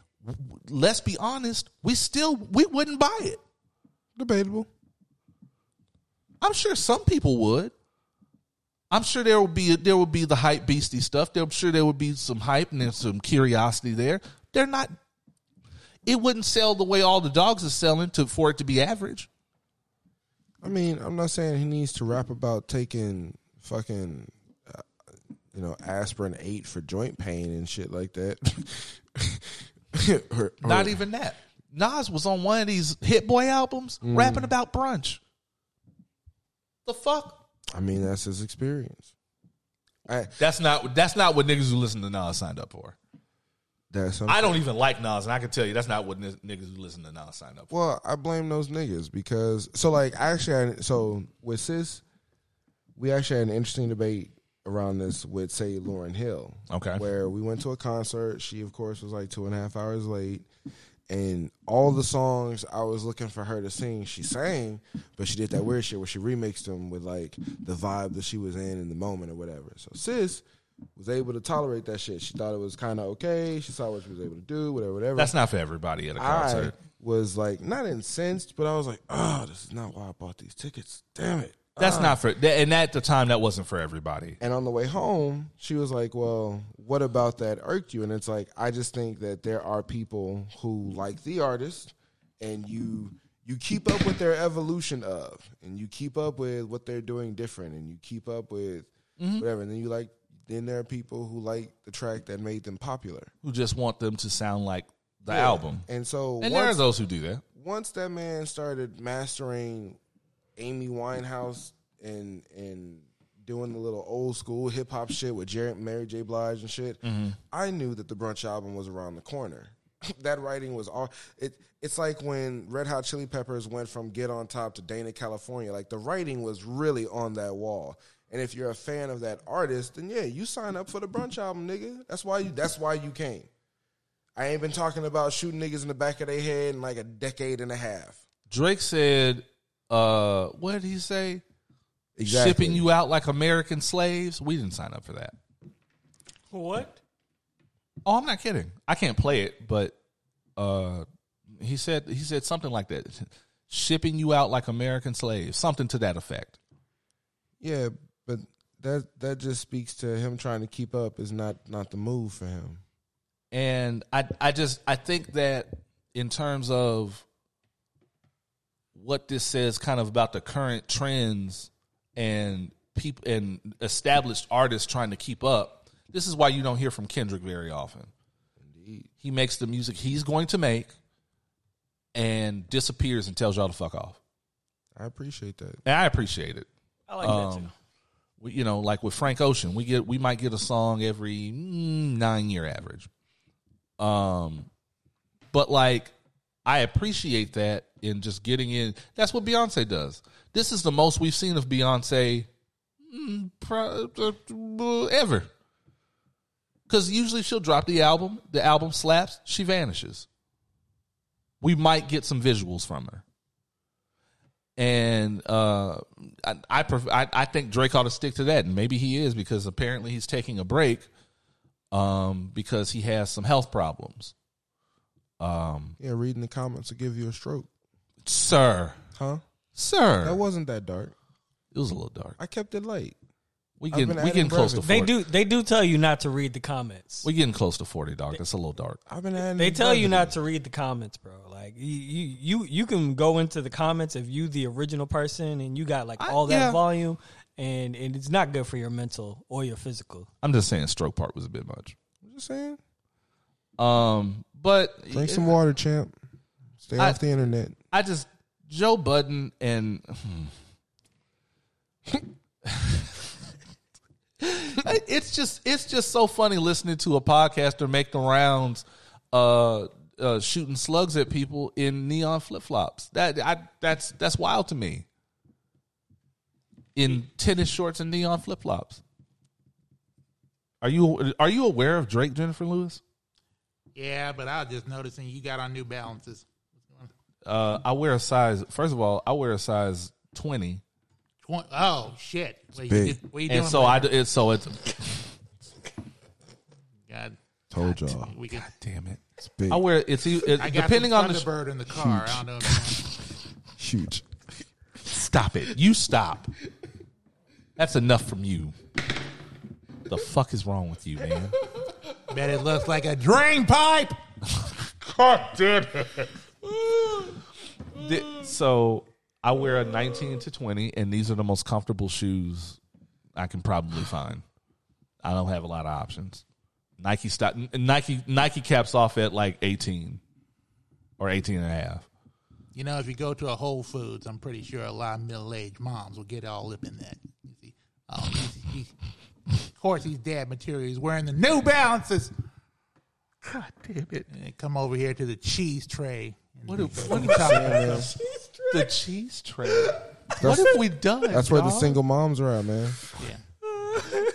let's be honest, we still we wouldn't buy it. Debatable. I'm sure some people would. I'm sure there will be there will be the hype beastie stuff. I'm sure there would be some hype and there's some curiosity there. They're not. It wouldn't sell the way all the dogs are selling to for it to be average. I mean, I'm not saying he needs to rap about taking fucking, uh, you know, aspirin eight for joint pain and shit like that. (laughs) Or- or- Not even that. Nas was on one of these Hit Boy albums rapping about brunch. The fuck? I mean, that's his experience. I, That's not that's not what niggas who listen to Nas signed up for. I don't even like Nas, and I can tell you that's not what n- niggas who listen to Nas sign up for. Well, I blame those niggas because so like I actually had, so with sis, we actually had an interesting debate around this with say Lauryn Hill. Okay. where we went to a concert. She of course was like two and a half hours late, and all the songs I was looking for her to sing, she sang, but she did that weird shit where she remixed them with like the vibe that she was in in the moment or whatever. So sis was able to tolerate that shit. She thought it was kind of okay. She saw what she was able to do, whatever, whatever. That's not for everybody at a I concert. was like not incensed, but I was like, oh, this is not why I bought these tickets. Damn it. That's ah. not for, and at the time that wasn't for everybody. And on the way home, she was like, well, what about that irked you? And it's like, I just think that there are people who like the artist and you you keep up with their evolution of and you keep up with what they're doing different and you keep up with mm-hmm. whatever. And then you like then there are people who like the track that made them popular. Who just want them to sound like the Yeah. album. And so And there are those who do that. once that man started mastering Amy Winehouse and and doing the little old school hip hop shit with Jerry, Mary J. Blige and shit, mm-hmm. I knew that the brunch album was around the corner. (laughs) that writing was all it. It's like when Red Hot Chili Peppers went from Get on Top to Dani, California. Like the writing was really on that wall. And if you're a fan of that artist, then yeah, you sign up for the brunch album, nigga. That's why you. That's why you came. I ain't been talking about shooting niggas in the back of their head in like a decade and a half. Drake said, uh, what did he say? Exactly. Shipping you out like American slaves. We didn't sign up for that. What? Oh, I'm not kidding. I can't play it, but uh, he said he said something like that. Shipping you out like American slaves, something to that effect. Yeah, but that that just speaks to him trying to keep up is not not the move for him. And I I just I think that in terms of what this says kind of about the current trends and people and established artists trying to keep up, this is why you don't hear from Kendrick very often. Indeed. He makes the music he's going to make and disappears and tells y'all to fuck off. I appreciate that. And I appreciate it. I like that um, too. We, you know, like with Frank Ocean, we get we might get a song every mm, nine year average. Um, but like I appreciate that in just getting in. That's what Beyonce does. This is the most we've seen of Beyonce mm, uh, ever. Because usually she'll drop the album, the album slaps, she vanishes. We might get some visuals from her and uh, I I, pref- I I think Drake ought to stick to that, and maybe he is because apparently he's taking a break, um, because he has some health problems. Um, Yeah, reading the comments will give you a stroke. sir, Huh? sir, That wasn't that dark. it was a little dark. I kept it light. We I've getting we adding getting close to 40. They do. They do tell you not to read the comments. We getting close to forty, dog. That's a little dark. I've been adding. They tell you not to read the comments, bro. Like you, you, you, you can go into the comments if you the original person and you got like I- all that yeah. volume, and, and it's not good for your mental or your physical. I'm just saying, stroke part was a bit much. I'm just saying. Um, but Drink some water, champ. Stay I- off the internet. I just Joe Budden and (laughs) (laughs) it's just it's just so funny listening to a podcaster make the rounds uh, uh shooting slugs at people in neon flip-flops. That I that's that's wild to me. In tennis shorts and neon flip-flops. Are you are you aware of Drake Jennifer Lewis? Yeah, but I was just noticing you got on New Balances. Uh, I wear a size. First of all, I wear a size twenty, Twen- Oh shit! What big. did- what you and so with I it? it's so it's God, Told y'all. we can. damn it. It's big. I wear it's e- it, I got depending on the sh- Thunderbird in the car. I don't know. If Huge. stop it. You stop. That's enough from you. The fuck is wrong with you, man? Bet it looks like a drain pipe. (laughs) God damn it. (laughs) So I wear a 19 to 20, and these are the most comfortable shoes I can probably find. I don't have a lot of options. Nike stop Nike Nike caps off at like 18 or 18 and a half. You know, if you go to a Whole Foods, I'm pretty sure a lot of middle-aged moms will get all up in that. You see, oh, he's, he's, of course, he's dad material. He's wearing the New Balances. God damn it. And come over here to the cheese tray. And What, we- have, what we have- talk about the cheese tray. What have we done? That's where the single moms are at, man. yeah.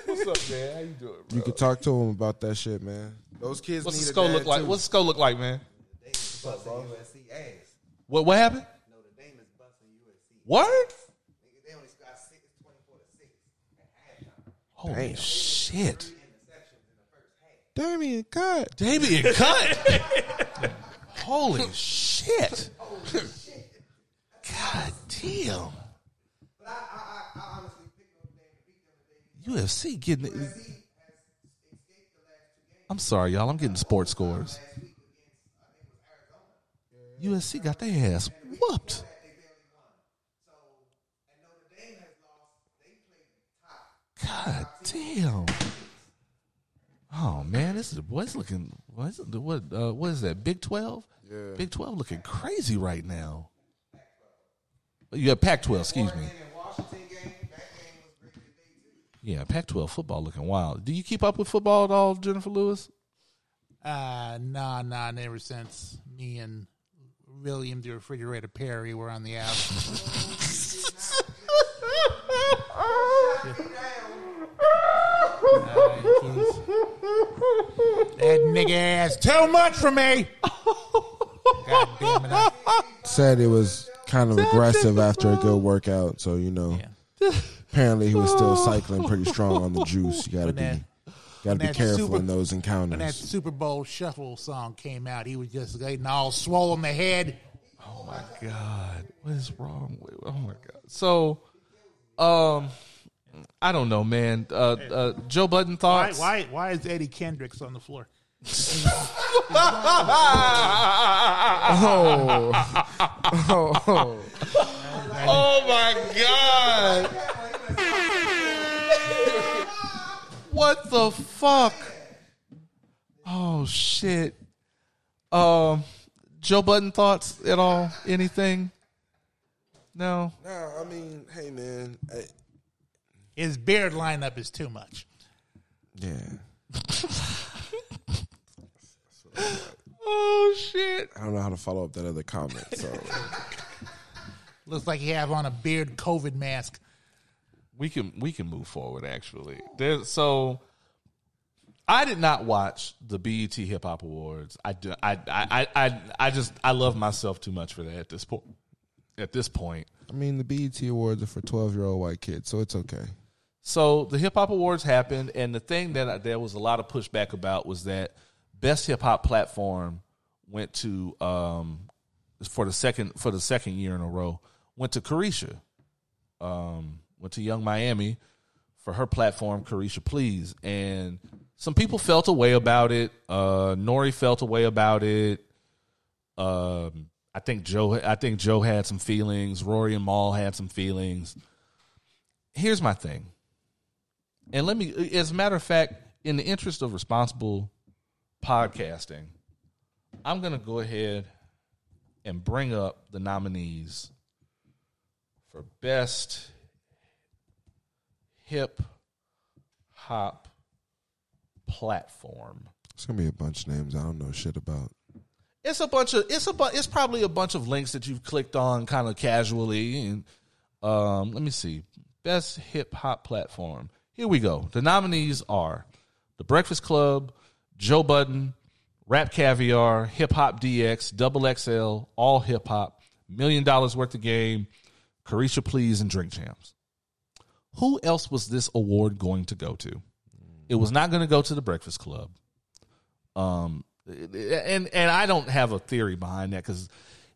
What's up, man? How you doing? You can talk to them about that shit, man. Those kids What's need the a skull dad look like? too. What's the skull look like, man? What what happened? Word? Holy shit. Damian, cut. Damian cut. (laughs) Holy shit. God damn. UFC getting it. I'm sorry, y'all. I'm getting sports scores. USC got their ass whooped. God damn. Oh man, this is what's looking. What's what? Uh, what is that? Big Twelve. Yeah. Big Twelve looking crazy right now. You have Pac twelve. Excuse me. Yeah, Pac-12 football looking wild. Do you keep up with football at all, Jennifer Lewis? Uh, nah, nah, never since me and William the Refrigerator Perry were on the app. (laughs) that nigga ass too much for me. God damn it. I- Said it was kind of aggressive after a good workout, so you know. Apparently, he was still (laughs) cycling pretty strong on the juice. You gotta When be, that- gotta be that careful super- in those encounters. When that encounters. Super Bowl shuffle song came out, he was just getting all swollen the head. Oh my god, what is wrong with? Oh my god. So, um, I don't know, man. Uh, uh Joe Budden Why, thoughts. why, why is Eddie Kendricks on the floor? Oh oh, oh my god! what the fuck? Oh shit. Um, Joe Budden thoughts at all? Anything? No. No, I mean, hey man, I, His beard lineup is too much. yeah. (laughs) Oh shit. I don't know how to follow up that other comment. So (laughs) Looks like he have on a beard COVID mask. we can we can move forward actually there so i did not watch the bet hip hop awards i do I, I i i i just i love myself too much for that at this point at this point I mean, the BET Awards are for twelve year old white kids, so it's okay. so the hip hop awards happened and the thing that I, there was a lot of pushback about was that best hip hop platform went to um for the second for the second year in a row went to Caresha um, went to Yung Miami for her platform, Caresha Please, and some people felt a way about it. Uh, N.O.R.E. felt a way about it. Um, I think Joe. I think Joe had some feelings. Rory and Mal had some feelings. Here's my thing, and let me. As a matter of fact, in the interest of responsible podcasting, I'm going to go ahead and bring up the nominees for best hip hop platform. It's gonna be a bunch of names I don't know shit about. It's a bunch of it's a bu- it's probably a bunch of links that you've clicked on kind of casually and um let me see. Best hip hop platform. Here we go. The nominees are The Breakfast Club, Joe Budden, Rap Caviar, Hip Hop DX, Double XL, All Hip Hop, Million Dollars Worth of Game, Caresha Please, and Drink Champs. Who else was this award going to go to? It was not going to go to the Breakfast Club. Um, and and I don't have a theory behind that because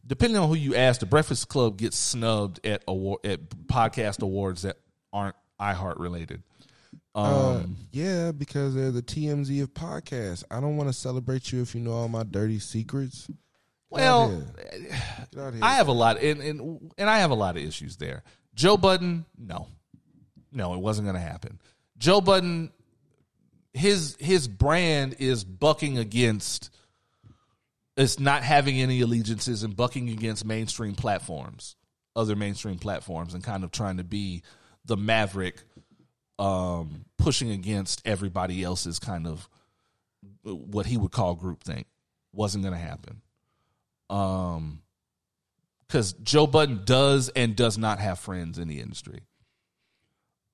depending on who you ask, the Breakfast Club gets snubbed at award at podcast awards that aren't iHeart related. Uh, Um, yeah, because they're the TMZ of podcasts. I don't want to celebrate you if you know all my dirty secrets. Well, out here. Get out here. I have a lot, and, and and I have a lot of issues there. Joe Budden, no, no, it wasn't going to happen. Joe Budden, his his brand is bucking against. It's not having any allegiances and bucking against mainstream platforms, other mainstream platforms, and kind of trying to be the maverick, um, pushing against everybody else's kind of what he would call groupthink. Wasn't going to happen um because Joe Budden does and does not have friends in the industry.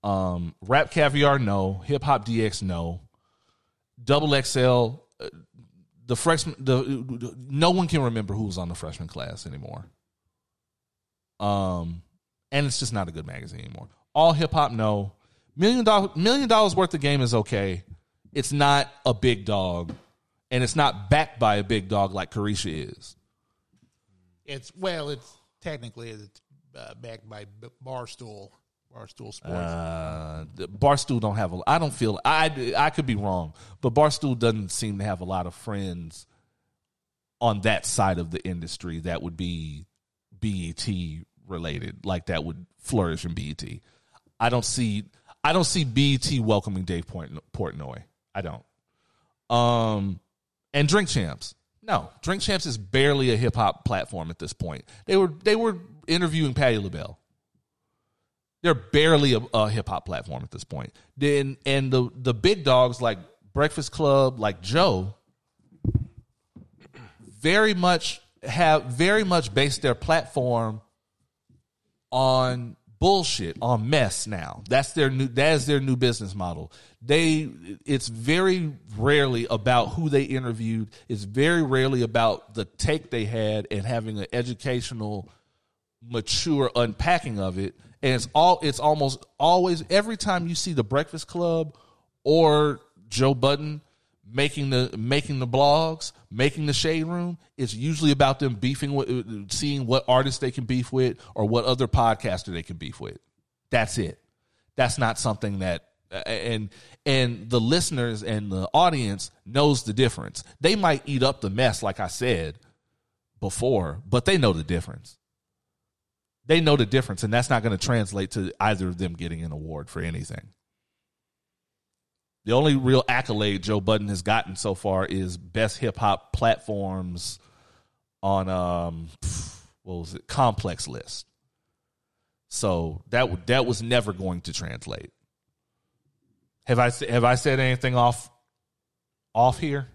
Um, Rap Caviar, no. Hip Hop DX, no. Double XL, uh, the freshman, the no one can remember who was on the freshman class anymore. Um, and it's just not a good magazine anymore. All hip hop, no. Million dollar million dollars worth of game is okay. It's not a big dog, and it's not backed by a big dog like Caresha is. It's well, it's technically it's uh, backed by Barstool, Barstool Sports. Uh, the- Barstool don't have a. I don't feel. I I could be wrong, but Barstool doesn't seem to have a lot of friends on that side of the industry that would be BET related, like that would flourish in BET. I don't see. I don't see BET welcoming Dave Portnoy. I don't. Um, and Drink Champs. No, Drink Champs is barely a hip hop platform at this point. They were they were interviewing Patti LaBelle. They're barely a, a hip hop platform at this point. Then and the the big dogs like Breakfast Club, like Joe, very much have very much based their platform on bullshit, on mess now. That's their new that is their new business model. They it's very rarely about who they interviewed. It's very rarely about the take they had and having an educational mature unpacking of it. And it's all it's almost always every time you see the Breakfast Club or Joe Budden making the making the blogs, making the shade room, it's usually about them beefing with seeing what artists they can beef with or what other podcaster they can beef with. That's it. That's not something that and and the listeners and the audience knows the difference. They might eat up the mess like I said before, but they know the difference. They know the difference and that's not going to translate to either of them getting an award for anything. The only real accolade Joe Budden has gotten so far is best hip hop platforms on um what was it complex list. So that that was never going to translate. Have I have I said anything off off here?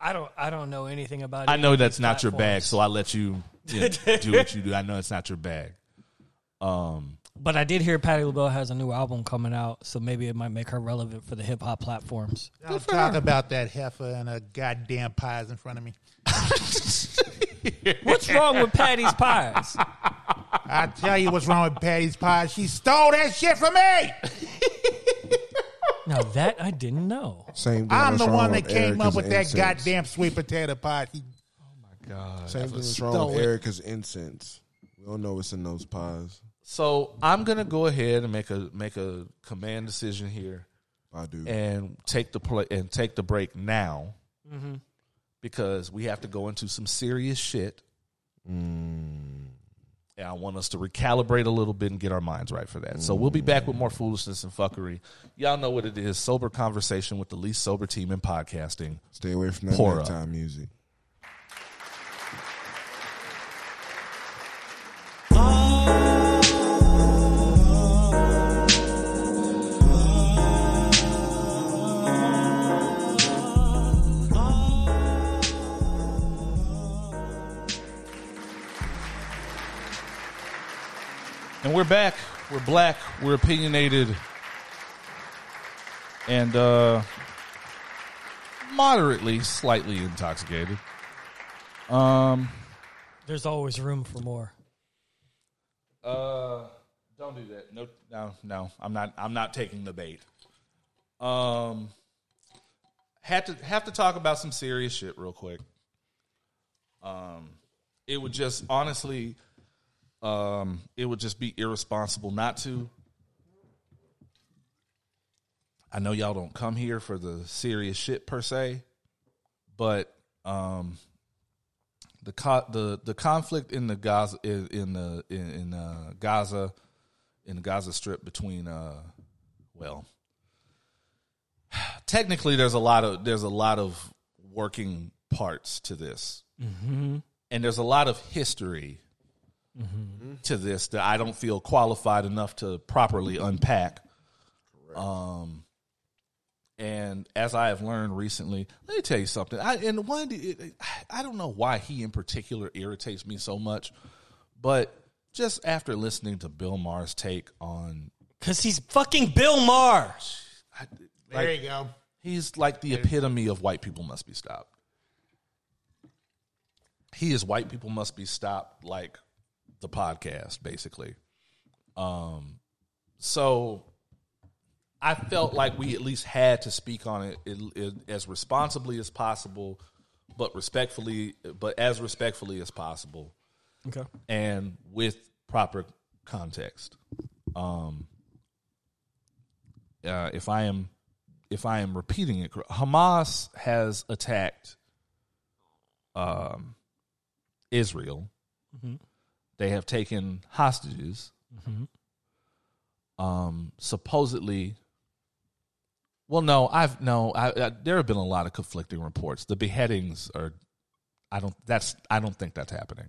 I don't. I don't know anything about. It. I know that's not your bag, so I let you, you know, do what you do. I know it's not your bag. Um, But I did hear Patti LaBelle has a new album coming out, so maybe it might make her relevant for the hip hop platforms. Don't talk about that heifer and a goddamn pies in front of me. (laughs) What's wrong with Patti's pies? I tell you what's wrong with Patti's pies. She stole that shit from me. Now that I didn't know. Same thing. I'm the one that came up Erica's with that goddamn sweet potato pie. He- oh my God. Same thing that's wrong stole with. Erica's incense. We don't know what's in those pies. So I'm gonna go ahead and make a make a command decision here. I do. and take the play and take the break now Mm-hmm. because we have to go into some serious shit. Mm. And I want us to recalibrate a little bit and get our minds right for that. So we'll be back with more foolishness and fuckery. Y'all know what it is: sober conversation with the least sober team in podcasting. Stay away from that Pour up. nighttime music. We're back. We're black. We're opinionated, and uh, moderately, slightly intoxicated. Um. There's always room for more. Uh, don't do that. No, no, no. I'm not. I'm not taking the bait. Um, have to have to talk about some serious shit real quick. Um, it would just honestly, um, it would just be irresponsible not to. I know y'all don't come here for the serious shit per se, but um, the co- the the conflict in the Gaza in, in the in, in uh, Gaza in the Gaza Strip between uh well (sighs) technically there's a lot of there's a lot of working parts to this and there's a lot of history to this that I don't feel qualified enough to properly unpack. Um, and as I have learned recently, let me tell you something. I and one, it- I don't know why he in particular irritates me so much, but just after listening to Bill Maher's take on, Cause he's fucking Bill Maher. there you go. he's like the epitome of white people must be stopped. He is white people must be stopped, like the podcast, basically. Um, so I felt like we at least had to speak on it, it, it as responsibly as possible, but respectfully, but as respectfully as possible, Okay. and with proper context. Um, uh, if I am, if I am repeating it, Hamas has attacked um, Israel. They have taken hostages. Um, supposedly, well, no, I've no. I, I, there have been a lot of conflicting reports. The beheadings are. I don't. That's. I don't think that's happening.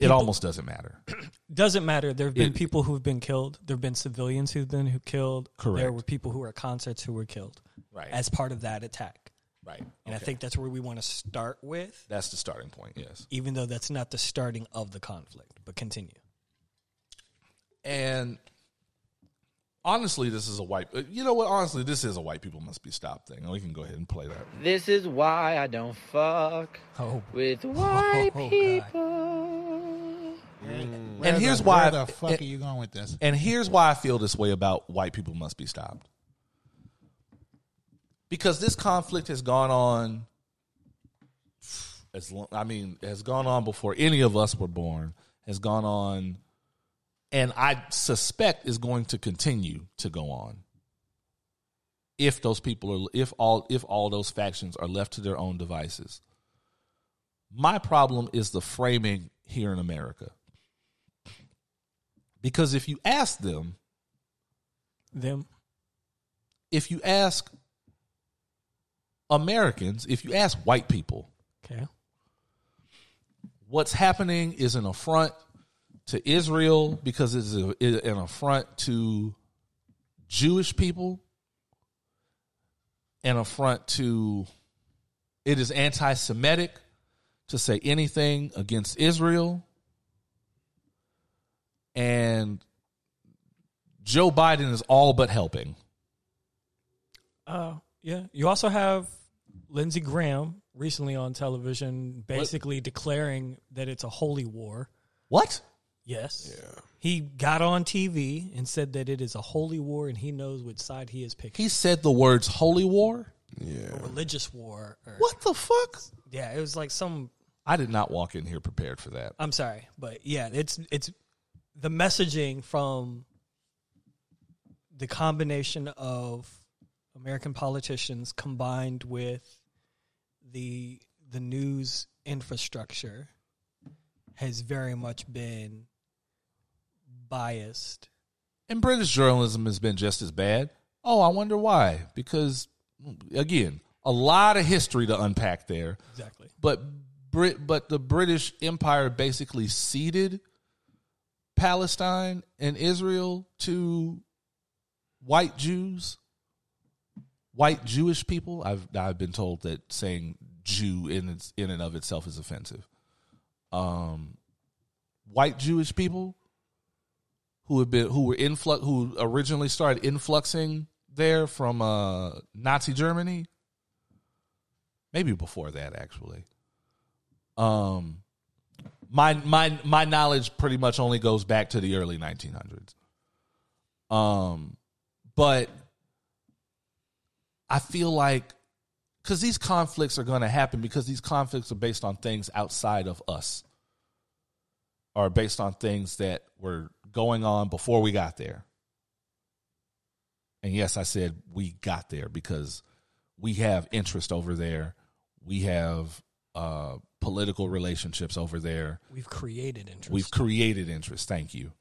it almost doesn't matter. (clears throat) Doesn't matter. There have been It- people who've been killed. There have been civilians who've been who killed. Correct. There were people who were at concerts who were killed Right. as part of that attack. Right. And I think that's where we want to start with, that's the starting point. Yes. even though that's not the starting of the conflict. But continue. And honestly, this is a white. uh, You know what? Honestly, this is a white people must be stopped thing. We can go ahead and play that. This is why I don't fuck Oh, with white Oh, God. people. Where and here's the, why. Where the fuck and, are you going with this? and here's why I feel this way about white people must be stopped. Because this conflict has gone on. As long, I mean, has gone on before any of us were born. Has gone on, and I suspect is going to continue to go on. If those people are, if all, if all those factions are left to their own devices. My problem is the framing here in America. Because if you ask them, them. if you ask Americans, if you ask white people, Okay. what's happening is an affront to Israel because it's a, an affront to Jewish people, an affront to it is anti-Semitic to say anything against Israel, and Joe Biden is all but helping. Uh, yeah. You also have Lindsey Graham recently on television basically declaring that it's a holy war. What? Yes. Yeah. He got on TV and said that it is a holy war and he knows which side he is picking. He said the words "holy war." Yeah. religious war. Or, What the fuck? Yeah, it was like some. I did not walk in here prepared for that. I'm sorry, but yeah, it's it's the messaging from the combination of American politicians combined with the the news infrastructure has very much been biased. And British journalism has been just as bad. Oh, I wonder why. Because again, a lot of history to unpack there. Exactly. But Brit but the British Empire basically ceded Palestine and Israel to white Jews, white Jewish people. I've I've been told that saying Jew in its, in and of itself is offensive. Um, white Jewish people who have been who were influx who originally started influxing there from uh, Nazi Germany. Maybe before that, actually. Um, my my my knowledge pretty much only goes back to the early 1900s. Um, but I feel like because these conflicts are going to happen because these conflicts are based on things outside of us, or based on things that were going on before we got there. And yes, I said we got there because we have interest over there. We have uh, political relationships over there. We've created interest. We've created interest. Thank you.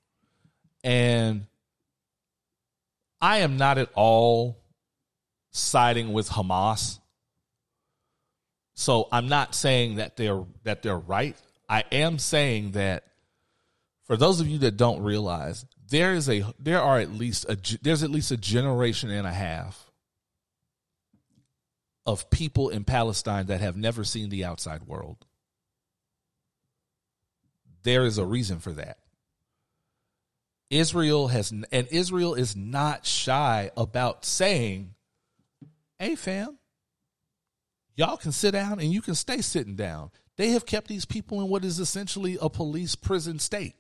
And I am not at all siding with Hamas. So I'm not saying that they're that they're right. I am saying that for those of you that don't realize, there is a there are at least a there's at least a generation and a half of people in Palestine that have never seen the outside world. There is a reason for that. Israel has and Israel is not shy about saying, "Hey fam, y'all can sit down and you can stay sitting down." They have kept these people in what is essentially a police prison state.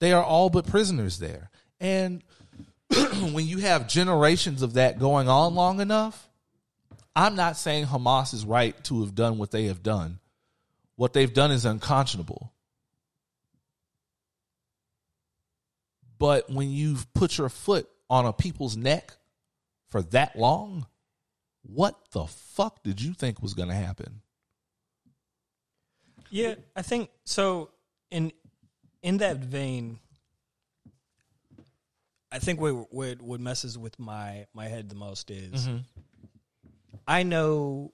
They are all but prisoners there. And (clears throat) when you have generations of that going on long enough, I'm not saying Hamas is right to have done what they have done. What they've done is unconscionable. But when you've put your foot on a people's neck for that long, what the fuck did you think was going to happen? Yeah, I think so. In in that vein, I think what what, what messes with my my head the most is I know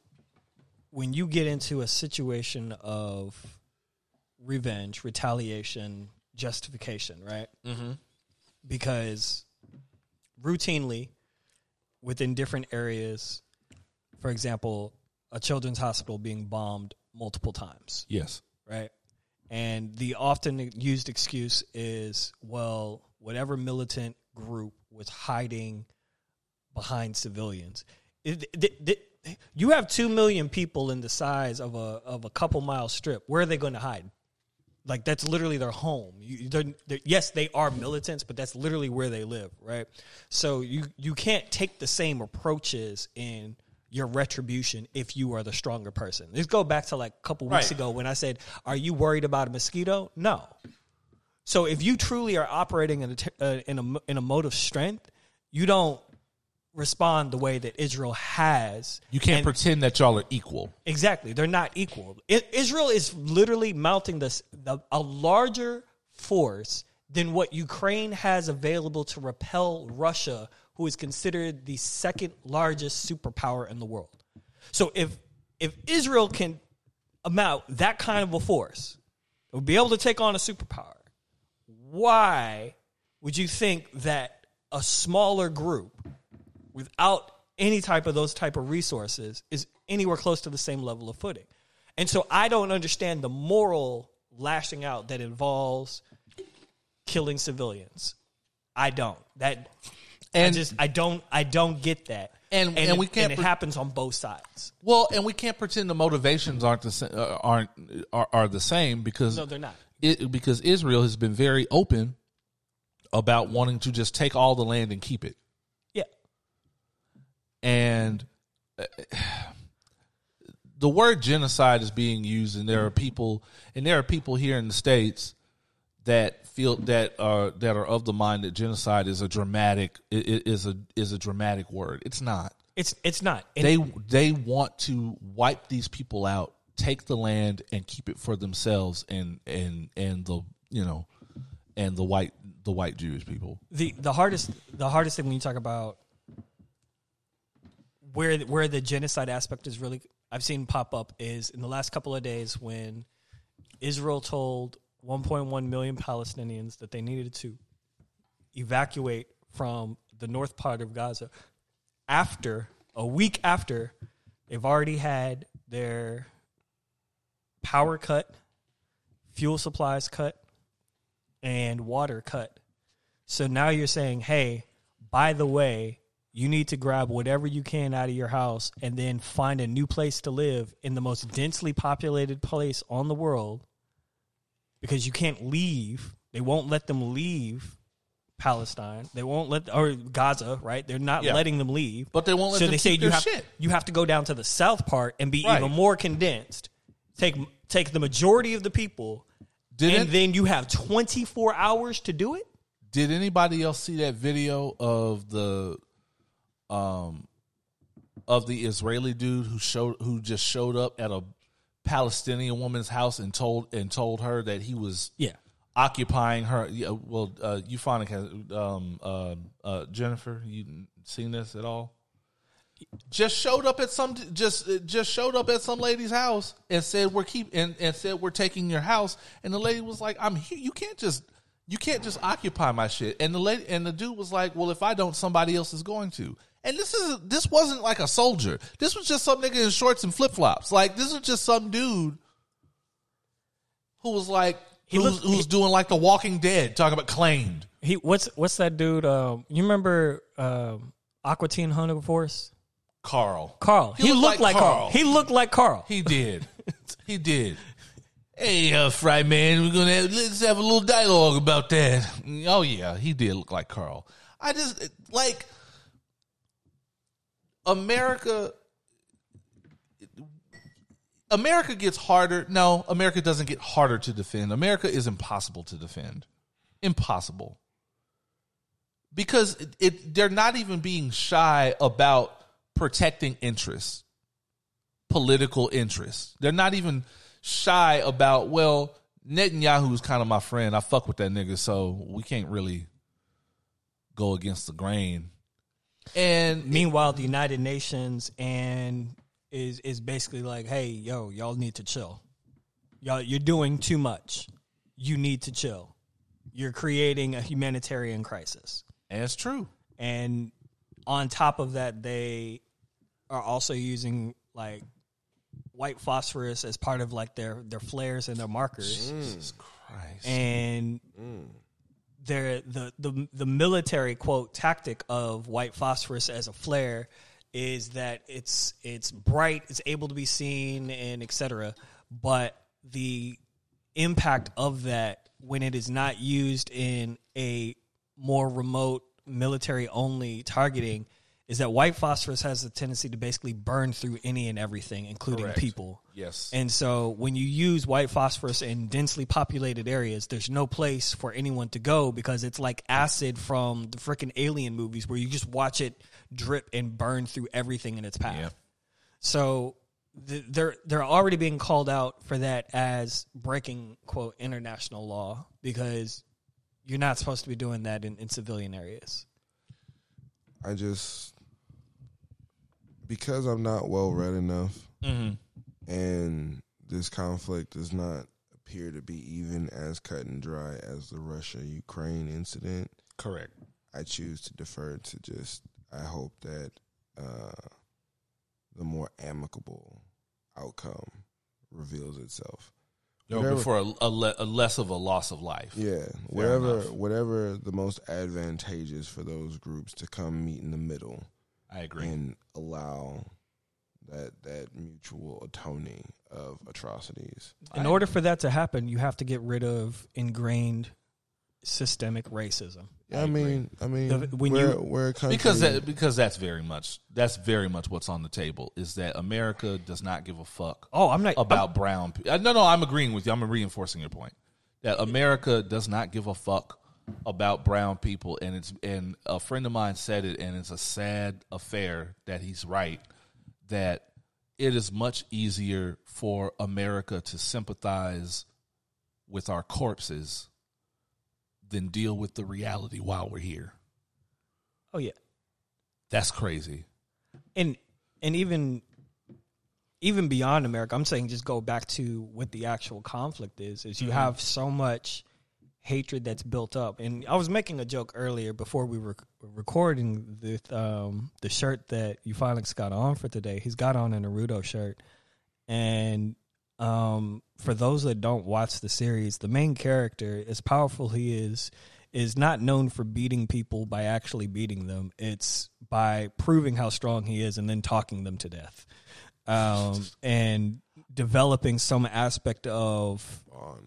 when you get into a situation of revenge, retaliation, justification, right? Mm-hmm. Because routinely within different areas, for example, a children's hospital being bombed multiple times, Yes. right? And the often used excuse is, well, whatever militant group was hiding behind civilians. It, it- it- you have two million people in the size of a of a couple mile strip. Where are they going to hide? Like that's literally their home. You, they're, they're, yes, they are militants, but that's literally where they live, right? So you you can't take the same approaches in your retribution if you are the stronger person. Let's go back to like a couple weeks Right. ago when I said, "Are you worried about a mosquito?" No. So if you truly are operating in a t- uh, in a in a mode of strength, you don't respond the way that Israel has. You can't And- pretend that y'all are equal. Exactly, they're not equal. I- Israel is literally mounting this the, a larger force than what Ukraine has available to repel Russia, who is considered the second largest superpower in the world. So if if Israel can amount that kind of a force, it would be able to take on a superpower. Why would you think that a smaller group without any type of those type of resources is anywhere close to the same level of footing. And so I don't understand the moral lashing out that involves killing civilians. I don't. That and And- I just I don't I don't get that. And- and it, we can't and it pre- happens on both sides. Well, and we can't pretend the motivations aren't the sa- uh, aren't are, are the same because No, they're not. It, because Israel has been very open about wanting to just take all the land and keep it. And (sighs) the word genocide is being used and there are people and there are people here in the states that feel that are that are of the mind that genocide is a dramatic is a is a dramatic word. It's not. It's it's not. And they they want to wipe these people out take the land and keep it for themselves and and and the you know and the white the white Jewish people. The the hardest the hardest thing when you talk about where where the genocide aspect is really I've seen pop up is in the last couple of days when Israel told 1.1 million Palestinians that they needed to evacuate from the north part of Gaza after a week after they've already had their power cut, fuel supplies cut, and water cut. So now you're saying, hey, by the way, you need to grab whatever you can out of your house and then find a new place to live in the most densely populated place on the world because you can't leave. They won't let them leave Palestine. They won't let or Gaza, right? They're not Yeah. letting them leave. But they won't let so they say you have shit. you have to go down to the south part and be Right. even more condensed. Take take the majority of the people Did and then you have 24 hours to do it? Did anybody else see that video of the um of the Israeli dude who showed who just showed up at a Palestinian woman's house and told and told her that he was Yeah. occupying her. Yeah, well uh euphonic has um uh, uh Jennifer you seen this at all? Just showed up at some just just showed up at some lady's house and said we're keep and, and said we're taking your house. And the lady was like I'm here you can't just you can't just occupy my shit. And the lady and the dude was like well if I don't somebody else is going to and this is this wasn't like a soldier this was just some nigga in shorts and flip flops like this was just some dude who was like He who's, looked- who's he- doing like the Walking Dead talking about claimed He what's what's that dude? Um, you remember um, Aqua Teen Hunger Force? Carl Carl. He, looked, like, Carl. He looked like Carl. He did. he did. Hey, uh, Fry Man, we're gonna have, let's have a little dialogue about that. Oh yeah, he did look like Carl. I just like America. America gets harder. No, America doesn't get harder to defend. America is impossible to defend. Impossible. Because it, it they're not even being shy about protecting interests political interests. They're not even shy about, well, Netanyahu's kind of my friend. I fuck with that nigga, so we can't really go against the grain. And Meanwhile, the United Nations and is is basically like, hey, yo, y'all need to chill. y'all, you're doing too much. You need to chill. You're creating a humanitarian crisis. That's true. And on top of that, they are also using like white phosphorus as part of like their their flares and their markers. Jesus Christ. And their the, the the military quote tactic of white phosphorus as a flare is that it's it's bright, it's able to be seen, and etc. But the impact of that when it is not used in a more remote military only targeting is that white phosphorus has a tendency to basically burn through any and everything, including Correct. people. Yes. And so when you use white phosphorus in densely populated areas, there's no place for anyone to go because it's like acid from the freaking alien movies where you just watch it drip and burn through everything in its path. Yep. So th- they're they're already being called out for that as breaking quote international law because you're not supposed to be doing that in, in civilian areas. I just because I'm not well read enough, and this conflict does not appear to be even as cut and dry as the Russia Ukraine incident. Correct. I choose to defer to just. I hope that uh, the more amicable outcome reveals itself. Yo, Whatever- before a, a, le- a less of a loss of life. Yeah, whatever, whatever the most advantageous for those groups to come meet in the middle I agree. and allow that that mutual atoning of atrocities. In order for that to happen, you have to get rid of ingrained systemic racism. Yeah, I, mean, I mean, The- when we're, you- we're a country because that, because that's very much that's very much what's on the table is that America does not give a fuck Oh, I'm not about brown people. Uh, no, no, I'm agreeing with you. I'm reinforcing your point that America does not give a fuck about brown people, and it's and a friend of mine said it, and it's a sad affair that he's right that it is much easier for America to sympathize with our corpses than deal with the reality while we're here. Oh yeah. That's crazy. and and even even beyond America, I'm saying just go back to what the actual conflict is. Is you mm-hmm. have so much hatred that's built up, and I was making a joke earlier before we were recording with um, the shirt that you finally got on for today. He's got on a Naruto shirt, and um, for those that don't watch the series, the main character, as powerful he is, is not known for beating people by actually beating them. It's by proving how strong he is and then talking them to death, um, and developing some aspect of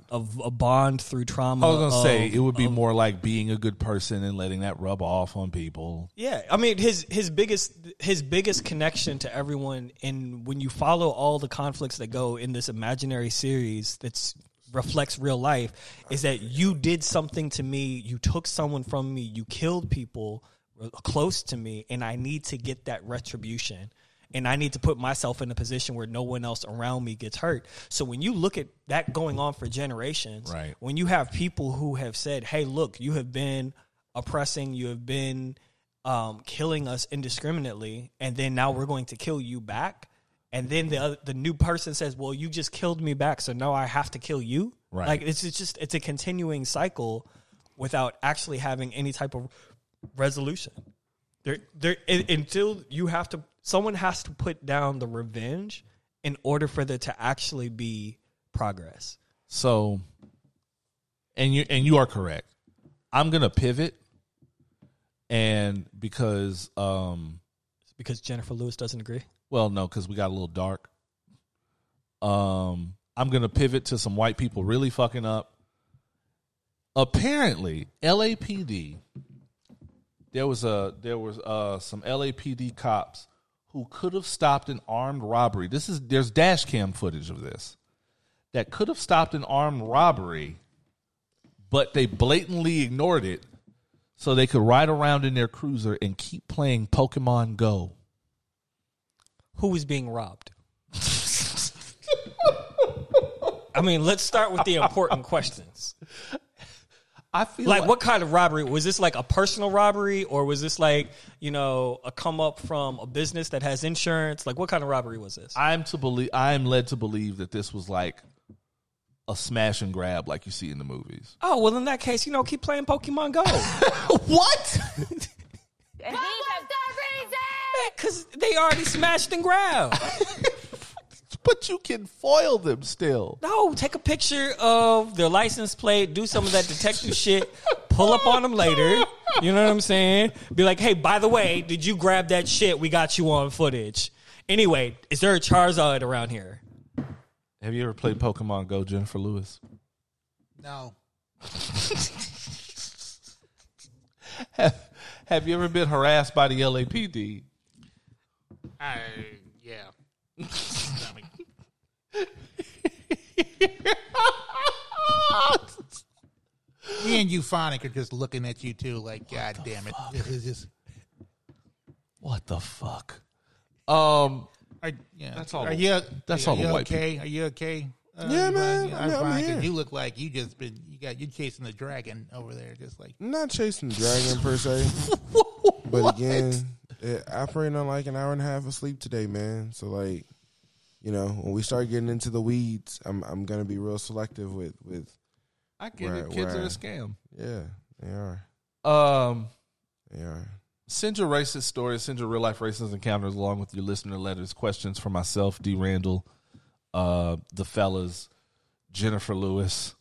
of a bond through trauma. I was gonna say it would be of- more like being a good person and letting that rub off on people. Yeah, I mean his his biggest his biggest connection to everyone, and when you follow all the conflicts that go in this imaginary series that's reflects real life, is that you did something to me, you took someone from me, you killed people uh, close to me, and I need to get that retribution. And I need to put myself in a position where no one else around me gets hurt. So when you look at that going on for generations, Right. when you have people who have said, "Hey, look, you have been oppressing, you have been um, killing us indiscriminately, and then now we're going to kill you back," and then the other, the new person says, "Well, you just killed me back, so now I have to kill you." Right. Like it's, it's just it's a continuing cycle without actually having any type of resolution. There, there un- until you have to, someone has to put down the revenge in order for there to actually be progress. So, and you and you are correct. I'm gonna pivot, and because um, Because Jennifer Lewis doesn't agree. well, no, because we got a little dark. Um, I'm gonna pivot to some white people really fucking up. Apparently, LAPD. There was a there was uh some LAPD cops who could have stopped an armed robbery. This is there's dash cam footage of this that could have stopped an armed robbery, but they blatantly ignored it so they could ride around in their cruiser and keep playing Pokemon Go. Who was being robbed? (laughs) I mean, let's start with the important questions. I feel Like, what kind of robbery? Was this like a personal robbery, or was this like, you know, a come up from a business that has insurance? Like, what kind of robbery was this? I'm to believe I am led to believe that this was like a smash and grab like you see in the movies. Oh well, in that case, you know, keep playing Pokemon Go. (laughs) what? Because (laughs) they already smashed and grabbed. (laughs) but you can foil them still. No, take a picture of their license plate, do some of that detective shit, pull up on them later. You know what I'm saying? Be like, hey, by the way, did you grab that shit? We got you on footage. Anyway, is there a Charizard around here? Have you ever played Pokemon Go, Jennifer Lewis? No. Have, (laughs) have you ever been harassed by the LAPD? I yeah. (laughs) I Me and Euphonic are just looking at you too, like, God damn it. This is just What the fuck? Um, are, yeah. That's all Are the- you that's are all the you white okay? Are you okay? Uh, Yeah, Euphonic? man. I mean, I'm fine, 'cause here. You look like you just been you got you chasing the dragon over there, just like not chasing the dragon per se, (laughs) but again, eh, I operating on like an hour and a half of sleep today, man. So like, you know, when we start getting into the weeds, I'm I'm gonna be real selective with with. I get Right, it. Kids are a scam. Yeah, they are. Um, They are. send your racist stories, send your real life racist encounters along with your listener letters, questions for myself, D. Randall, uh, the fellas, Jennifer Lewis,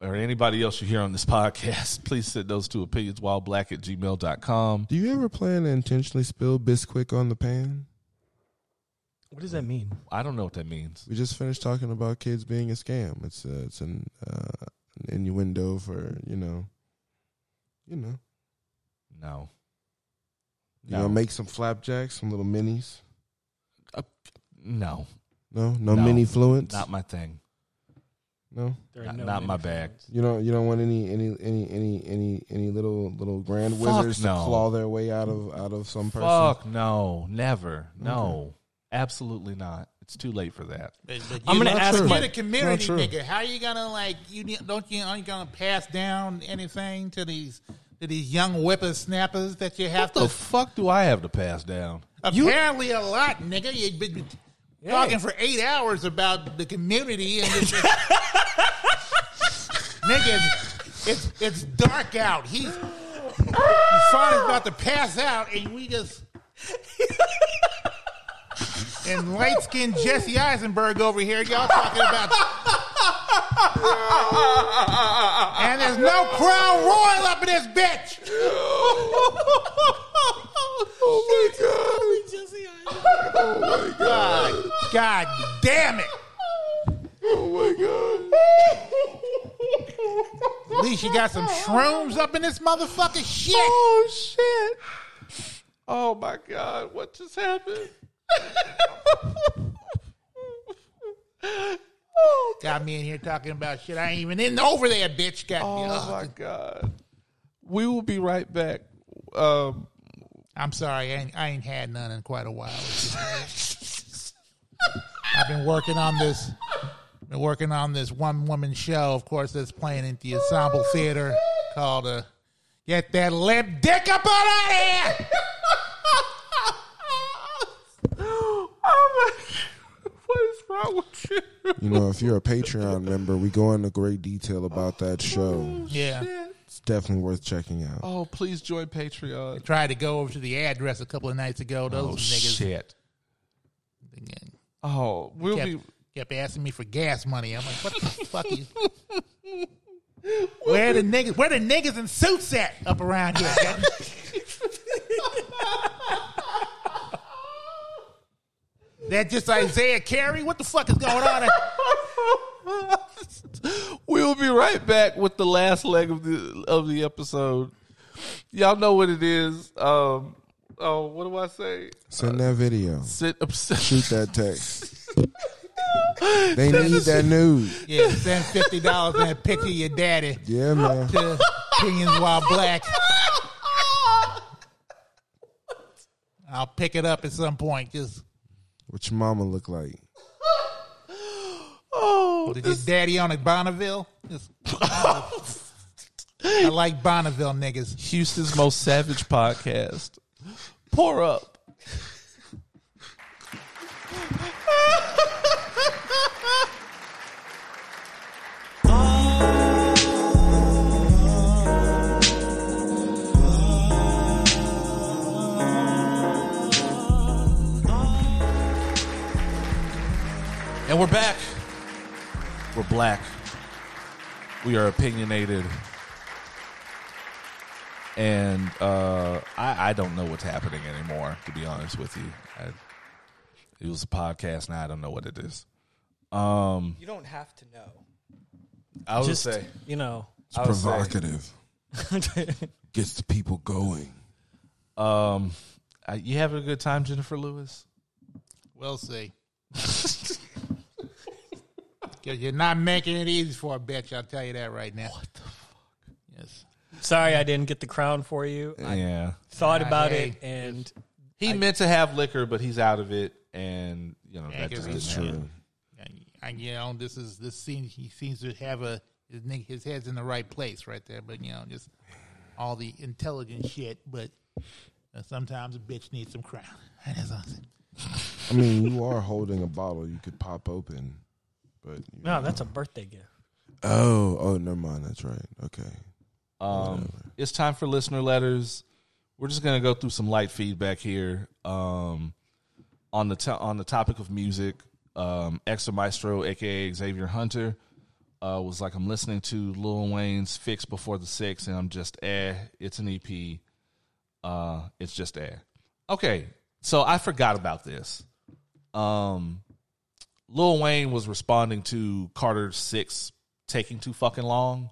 or anybody else you hear on this (laughs) podcast. Please send those to opinionswhileblack at gmail.com. Do you ever plan to intentionally spill Bisquick on the pan? What does that mean? I don't know what that means. We just finished talking about kids being a scam. It's uh, it's an, uh, an innuendo for you know, you know, No. you know, make some flapjacks, some little minis. No. No, no, No. mini fluents. Not my thing. no, There Not, no not my mini bag. you don't. You don't want any any any any any any little little grand wizards no. to claw their way out of out of some person. Fuck no. Never. No. Absolutely not. It's too late for that. But, but I'm gonna ask true. my- You're the community Not true. nigga. How you gonna like you don't you aren't you gonna pass down anything to these to these young whippersnappers that you have What to the fuck do I have to pass down? apparently a lot, nigga. You've been talking for eight hours about the community and it's, (laughs) nigga, it's, it's it's dark out. He's he's about to pass out, and we just. (laughs) And light skinned Jesse Eisenberg over here, y'all talking about. (laughs) and there's no Crown Royal up in this bitch. (laughs) Oh my God, Oh my God God damn it. Oh my god. At least you got some shrooms up in this motherfucking shit. Oh shit! Oh my god! What just happened? (laughs) Got me in here talking about shit. I ain't even in over there, bitch. Got me. Oh my god! We will be right back. Um, I'm sorry, I ain't, I ain't had none in quite a while. I've been working on this. Been working on this one woman show, of course, that's playing at the Ensemble Theater called uh, "Get That Lip Dick Up Out of Here." Oh (laughs) my! What is wrong with you? You know, if you're a Patreon member, we go into great detail about that oh, show. Yeah, It's definitely worth checking out. Oh, please join Patreon. tried to go over to the address a couple of nights ago. Oh, Those Oh niggas shit! again, Oh, we'll kept, be. kept asking me for gas money. I'm like, what the (laughs) fuck is? Where the niggas? Where the niggas in suits at up around here? (laughs) that just Isiah Carey? What the fuck is going on? (laughs) We'll be right back with the last leg of the of the episode. Y'all know what it is. Um, oh, what do I say? Send that video. Sit, Shoot that text. (laughs) they need that news. Yeah, send fifty dollars and a picture of your daddy Yeah, man. to Opinions While Black. (laughs) I'll pick it up at some point. Just What your mama look like? (gasps) Oh, did your daddy on a Bonneville? (laughs) I like Bonneville niggas. Houston's most savage podcast. Pour up. (laughs) And we're back. We're black. We are opinionated. And uh, I, I don't know what's happening anymore, to be honest with you. I, it was a podcast, now I don't know what it is. Um, You don't have to know. I would Just say, you know. It's I would say- provocative. (laughs) Gets the people going. um, uh, you having a good time, Jennifer Lewis? We'll see. (laughs) Because you're not making it easy for a bitch, I'll tell you that right now. What the fuck? Yes. Sorry, I didn't get the crown for you. I yeah. thought about hey. it, and He meant to have liquor, but he's out of it, and you know Yeah, that 'cause just he's didn't happen. And, and, you know, this is this seems he seems to have a his nig- his head's in the right place right there, but you know, just all the intelligent shit. But uh, sometimes a bitch needs some crown. (laughs) That's all I mean, you are holding a bottle you could pop open, but you no, that's a birthday gift. oh, oh, never mind. That's right. Okay. Um, it's time for listener letters. We're just gonna go through some light feedback here. Um, on the to- on the topic of music, um, Extra Maestro, aka Xavier Hunter, uh, was like, "I'm listening to Lil Wayne's Fix Before the Six, and I'm just eh. It's an EP. Uh, it's just eh. Okay, so I forgot about this. Um, Lil Wayne was responding to Carter Six taking too fucking long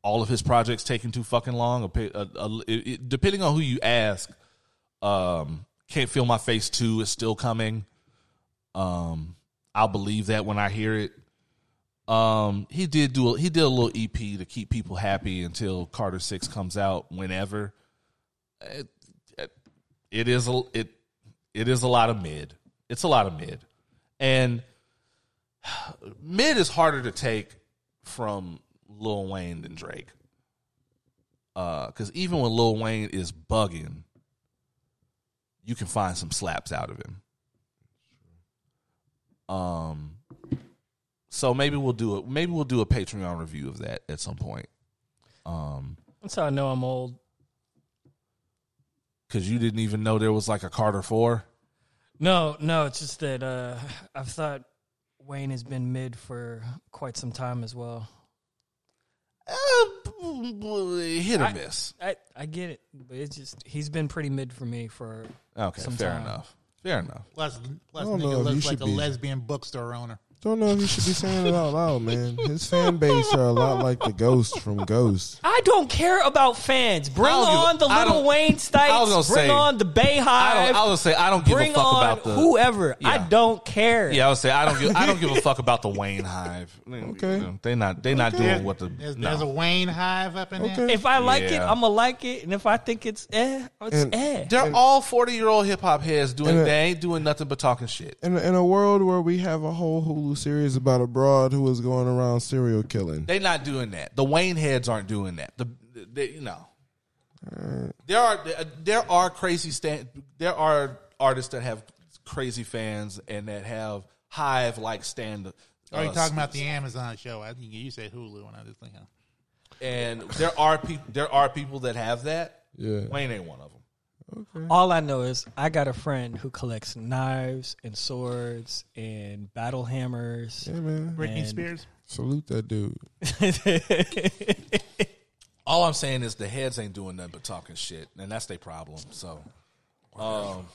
all of his projects taking too fucking long. A, a, a- it- depending on who you ask, um, can't feel my face too is still coming. Um, I'll believe that when I hear it. Um, he did do a, he did a little EP to keep people happy until Carter Six comes out whenever. It, it is a it it is a lot of mid. It's a lot of mid, and mid is harder to take from Lil Wayne than Drake. Because even when Lil Wayne is bugging, you can find some slaps out of him. Um, so maybe we'll do it. Maybe we'll do a Patreon review of that at some point. Um, That's how I know I'm old. because you didn't even know there was like a Carter Four. No, no, it's just that uh, I've thought Wayne has been mid for quite some time as well. Uh, hit or I- miss. I, I get it, but it's just he's been pretty mid for me for Okay, some fair time. enough. Fair enough. Plus, plus, I don't know nigga looks like a be- lesbian bookstore owner. Don't know if you should be saying it out loud, man. His fan base are a lot like the Ghost from Ghost. I don't care about fans. Bring I don't give on the I Little don't- Wayne I was gonna Stites. Bring say- on the Bay I Hive. don't. I was say I don't give Bring a fuck on about the whoever. I don't care. Yeah, I would say I don't give I don't give a (laughs) fuck about the Wayne Hive. Okay. they not they not doing what the There's, no. there's a Wayne hive up in there. Okay. If I like it, Yeah. I'm gonna like it, and if I think it's eh, it's And- eh. They're all forty year old hip hop heads doing. And, uh, they ain't doing nothing but talking shit. In a, in a world where we have a whole Hulu series about a broad who was going around serial killing, They're not doing that. The Wayne heads aren't doing that. The they, you know there are there are crazy stand there are artists that have crazy fans and that have hive like stand. Are you uh, talking about the Amazon show? I think you said Hulu, and I just think, huh? And there are people there are people that have that. Yeah. Wayne ain't one of them. All I know is I got a friend who collects knives and swords and battle hammers. yeah, man, Britney And- Spears. salute that dude. (laughs) All I'm saying is the heads ain't doing nothing but talking shit, and that's their problem. So, um,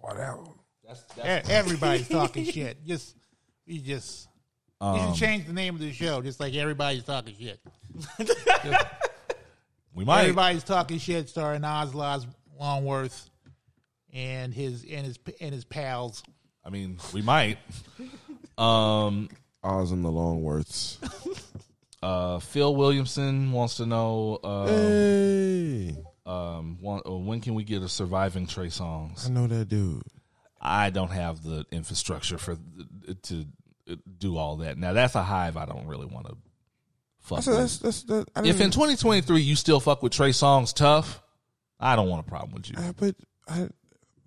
Whatever. that's, that's E- Everybody's talking shit. Just you just you Um, should change the name of the show, just like everybody's talking shit. (laughs) we might. Everybody's talking shit, starring Oz Longworth and his and his and his pals. I mean, we might. Um, Oz and the Longworths. uh, Phil Williamson wants to know uh, Hey, um, one, uh, when can we get a surviving Trey Songz? I know that dude. I don't have the infrastructure for to do all that. Now that's a hive. I don't really want to fuck. That's that's with. that's that. I If in 2023 you still fuck with Trey Songz tough, I don't want a problem with you. Uh, but I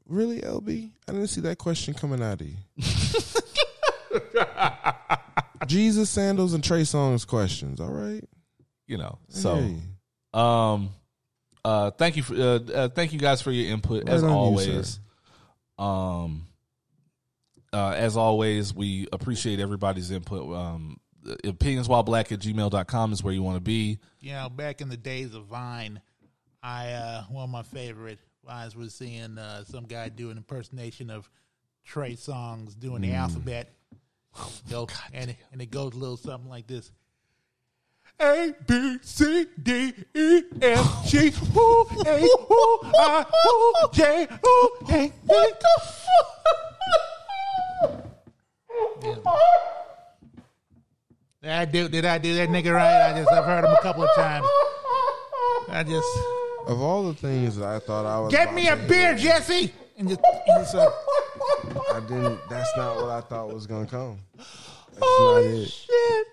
really, LB, I didn't see that question coming out of you. (laughs) Jesus sandals and Trey Songz questions. All right. You know. So, Hey. um, uh, thank you for uh, uh, thank you guys for your input Right as on you, always. um, uh, as always, we appreciate everybody's input. Um, opinions while black at gmail.com is where you want to be. You know, back in the days of Vine, I uh, one of my favorite vines was seeing uh, some guy do an impersonation of Trey Songz doing the alphabet. (sighs) Go, and, it, and it goes a little something like this. A B C D E F G Woo A Woo I Woo J Woo A (laughs) What the Did I do? Did I do that nigga right? I just I've heard him a couple of times. I just Of all the things that I thought I was get me to a hit, beer, Jesse, and just, and just uh, I didn't. That's not what I thought was gonna come. That's Oh shit!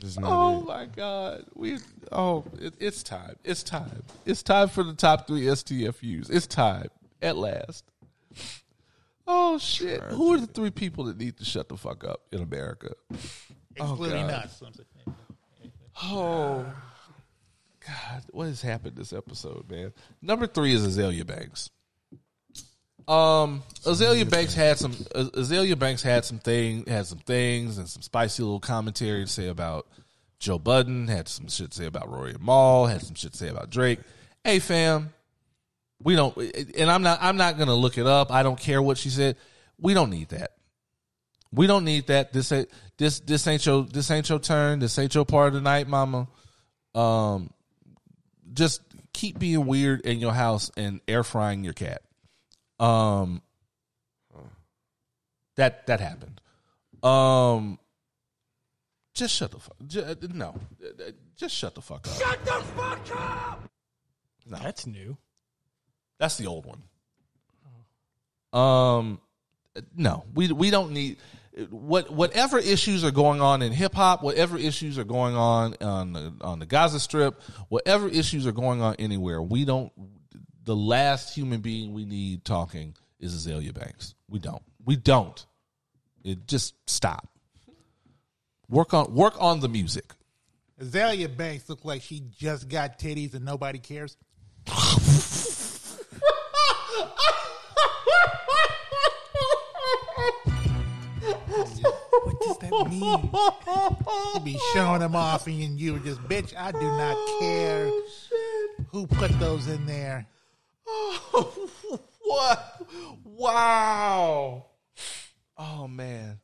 That's not Oh it. my god, we oh it, it's time. It's time. It's time for the top three STFUs. It's time at last. Oh shit! Who are the three people that need to shut the fuck up in America? excluding God. us. Oh God, what has happened this episode, man? Number three is Azealia Banks. Um, Azealia Banks had some. Azealia Banks had some thing, had some things, and some spicy little commentary to say about Joe Budden. Had some shit to say about Rory and Mal. Had some shit to say about Drake. Hey, fam, we don't. And I'm not. I'm not gonna look it up. I don't care what she said. We don't need that. We don't need that. This ain't this this ain't your this ain't your turn. This ain't your part of the night, mama. Um, just keep being weird in your house and air frying your cat. Um, that that happened. Um, just shut the fuck. Just, no, just shut the fuck up. Shut the fuck up. No, That's new. that's the old one. Um, no, we we don't need what whatever issues are going on in hip hop, whatever issues are going on on the on the Gaza Strip, whatever issues are going on anywhere. We don't. The last human being we need talking is Azealia Banks. We don't. We don't. It just stop. Work on work on the music. Azealia Banks looked like she just got titties and nobody cares. (laughs) What does that mean? You be showing them off, and you were just, bitch. I do not care who put those in there. (laughs) what? Wow. Oh man.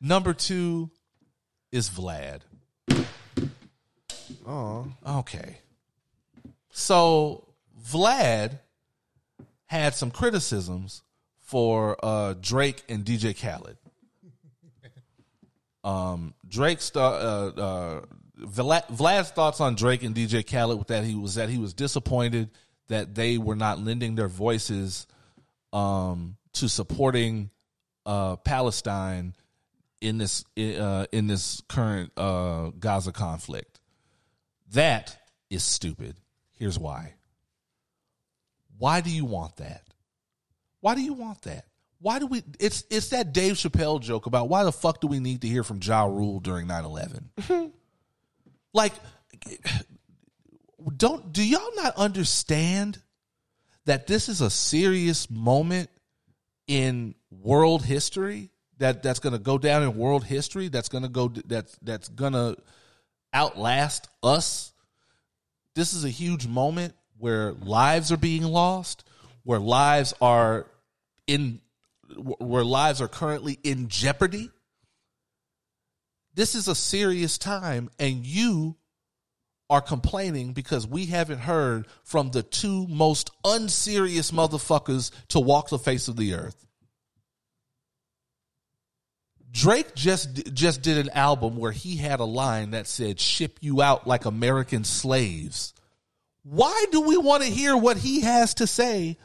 Number two is Vlad. Oh, Okay. So Vlad had some criticisms for uh, Drake and DJ Khaled. Um, Drake's uh, uh, Vlad's thoughts on Drake and DJ Khaled with that he was that he was disappointed that they were not lending their voices um, to supporting uh, Palestine in this uh, in this current uh, Gaza conflict. That is stupid. Here's why. Why do you want that? Why do you want that? Why do we it's it's that Dave Chappelle joke about why the fuck do we need to hear from Ja Rule during 9-11? (laughs) like don't do y'all not understand that this is a serious moment in world history that that's going to go down in world history that's going to go that's that's going to outlast us this is a huge moment where lives are being lost where lives are in where lives are currently in jeopardy this is a serious time and you are complaining because we haven't heard from the two most unserious motherfuckers to walk the face of the earth. Drake just just did an album where he had a line that said ship you out like American slaves. Why do we want to hear what he has to say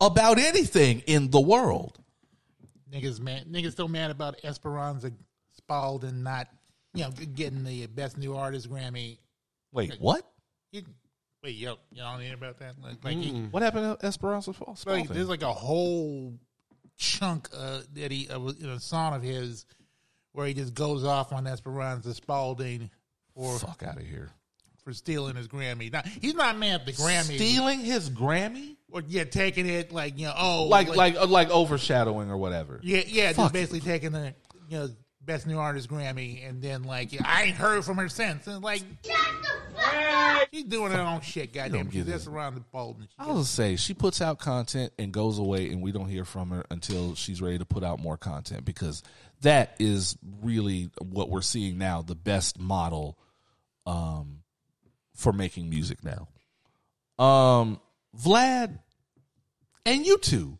about anything in the world? Niggas mad. Niggas still mad about Esperanza Spalding not, you know, getting the best new artist Grammy. Wait, what? You, wait, yo, don't hear about that? Like, like he, What happened to Esperanza Spalding? like, there's like a whole chunk uh, that he uh, in a song of his where he just goes off on Esperanza Spalding for Fuck out of here. for stealing his Grammy. Now, he's not mad at the Grammy. Stealing his Grammy, or yeah, taking it like you know, oh, like like uh, like overshadowing or whatever. yeah, yeah, just basically taking the you know best new artist Grammy, and then like yeah, I ain't heard from her since. And like, she's doing her own shit. Goddamn, get she's it. just around the pole. And I was say she puts out content and goes away, and we don't hear from her until she's ready to put out more content because that is really what we're seeing now. The best model um, for making music now. Um, Vlad and you two.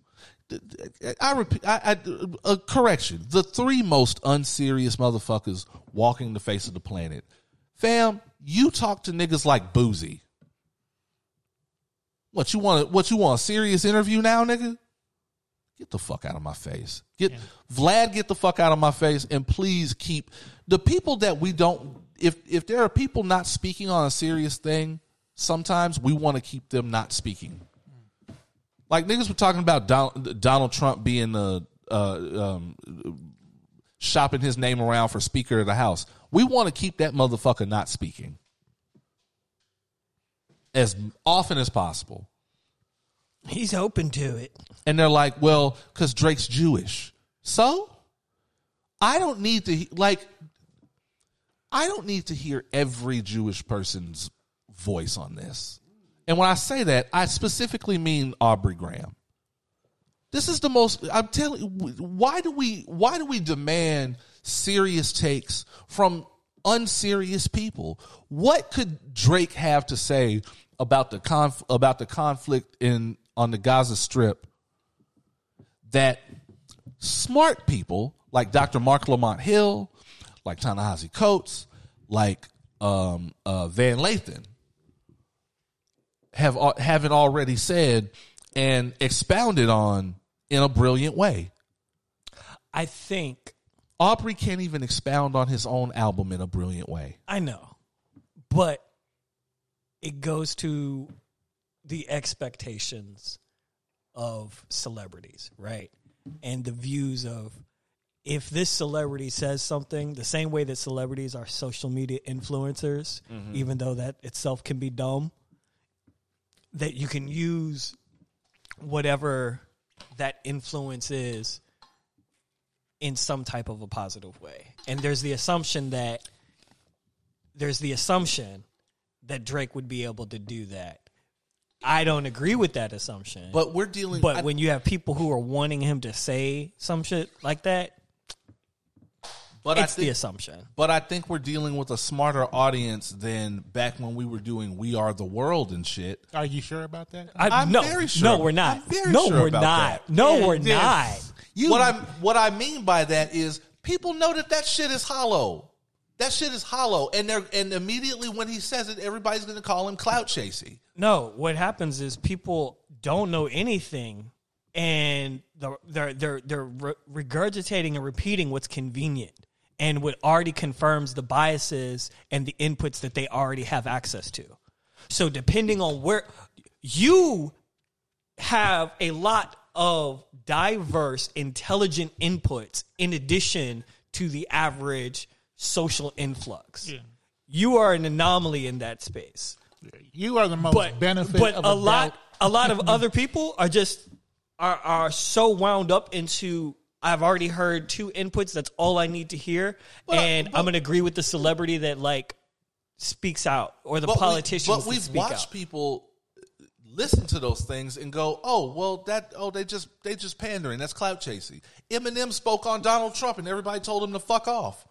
I repeat, I, I a correction. The three most unserious motherfuckers walking the face of the planet. Fam, you talk to niggas like Boosie. What you want? What you want? A serious interview now, nigga? Get the fuck out of my face. Get Vlad. Get the fuck out of my face, and please keep the people that we don't. If if there are people not speaking on a serious thing, sometimes we want to keep them not speaking. Like niggas were talking about Donald, Donald Trump being the uh, um, shopping his name around for Speaker of the House. We want to keep that motherfucker not speaking as often as possible. He's open to it. And they're like, well, because Drake's Jewish. So I don't need to, like, I don't need to hear every Jewish person's voice on this. And when I say that, I specifically mean Aubrey Graham. This is the most I'm telling why do we why do we demand serious takes from unserious people? What could Drake have to say about the conf, about the conflict in on the Gaza Strip that smart people like Dr. Marc Lamont Hill, like Ta-Nehisi Coates, like um, uh, Van Lathan have al- haven't already said and expounded on in a brilliant way. I think Aubrey can't even expound on his own album in a brilliant way. I know, but it goes to the expectations of celebrities, right? And the views of if this celebrity says something, the same way that celebrities are social media influencers, mm-hmm. even though that itself can be dumb, that you can use whatever that influence is in some type of a positive way. And there's the assumption that there's the assumption that Drake would be able to do that. I don't agree with that assumption. But we're dealing But I- when you have people who are wanting him to say some shit like that, but it's I think, the assumption. But I think we're dealing with a smarter audience than back when we were doing We Are the World and shit. Are you sure about that? I, I'm no, very sure. No, we're not. I'm very no, sure we're about not. that. No, Yeah, we're yeah. not. what I what I mean by that is people know that that shit is hollow. That shit is hollow, and they're and immediately when he says it, everybody's going to call him clout chasing. No, what happens is people don't know anything, and the- they're they're they're regurgitating and repeating what's convenient, and what already confirms the biases and the inputs that they already have access to. So depending on where you have a lot of diverse, intelligent inputs in addition to the average social influx. You are an anomaly in that space You are the most but benefit but of a a lot a lot of (laughs) other people are just are are so wound up into I've already heard two inputs. That's all I need to hear, and I'm gonna agree with the celebrity that like speaks out or the But we- politicians. but that we've speak watched out. people listen to those things and go, "Oh, well, that oh they just they just pandering. That's clout chasing." Eminem spoke on Donald Trump, and everybody told him to fuck off.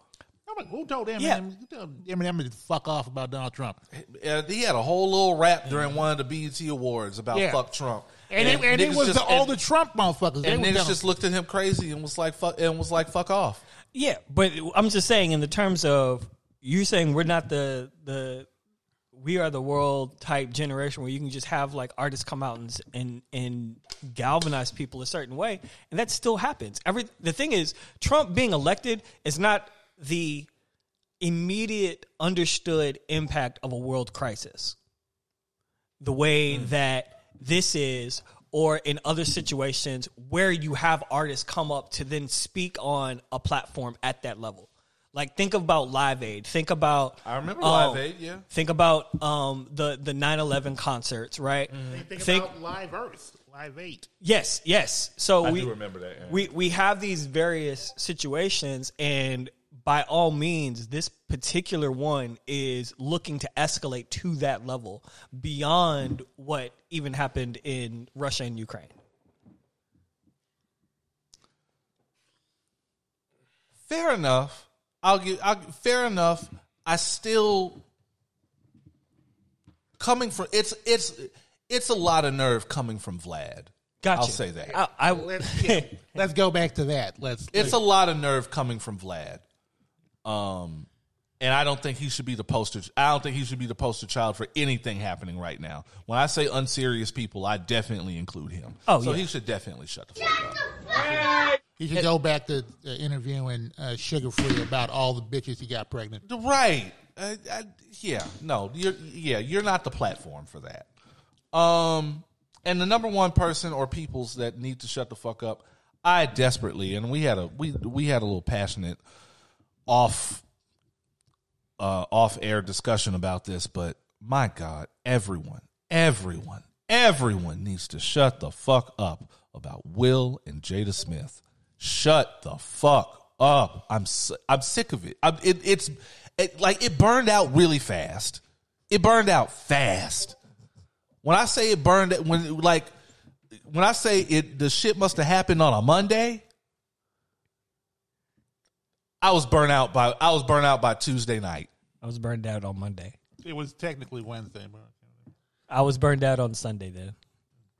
I'm like, Who told Eminem? Yeah. Who told Eminem to fuck off about Donald Trump? Uh, he had a whole little rap during one of the BET Awards about Yeah. fuck Trump, And, it, and it was just- the, all and- the Trump motherfuckers. And niggas just looked at him crazy and was like, "Fuck," and was like, "Fuck off." Yeah, but I'm just saying in the terms of you saying we're not the the we are the world type generation where you can just have like artists come out and and and galvanize people a certain way, and that still happens. Every the thing is, Trump being elected is not the immediate understood impact of a world crisis. The way mm. that this is, or in other situations where you have artists come up to then speak on a platform at that level. Like think about Live Aid. Think about I remember um, Live Aid, yeah. Think about um, the the 9/11 concerts, right? Think, Think about Live Earth, Live Eight. yes, yes. So I we do remember that. yeah. we we have these various situations and by all means this particular one is looking to escalate to that level beyond what even happened in Russia and Ukraine. fair enough. I'll give. I'll, fair enough. I still coming from it's it's it's a lot of nerve coming from Vlad. Gotcha. I'll say that. I, I Let's, yeah, let's go back to that. Let's. it's a lot of nerve coming from Vlad. Um, and I don't think he should be the poster. I don't think he should be the poster child for anything happening right now. When I say unserious people, I definitely include him. Oh, so yeah. he should definitely shut the fuck up. he should go back to uh, interviewing uh, Suga Free about all the bitches he got pregnant. Right. Uh, I, yeah. No. You're. Yeah. You're not the platform for that. Um. And the number one person or peoples that need to shut the fuck up, I desperately and we had a we we had a little passionate off uh off air discussion about this, but my God, everyone, everyone, everyone needs to shut the fuck up about Will and Jada Smith. Shut the fuck up. I'm I'm sick of it. I'm, it it's it, like it burned out really fast. It burned out fast. When I say it burned, when like when I say it, the shit must have happened on a Monday. I was burnt out by I was burnt out by Tuesday night. I was burned out on Monday. It was technically Wednesday, but I was burned out on Sunday then.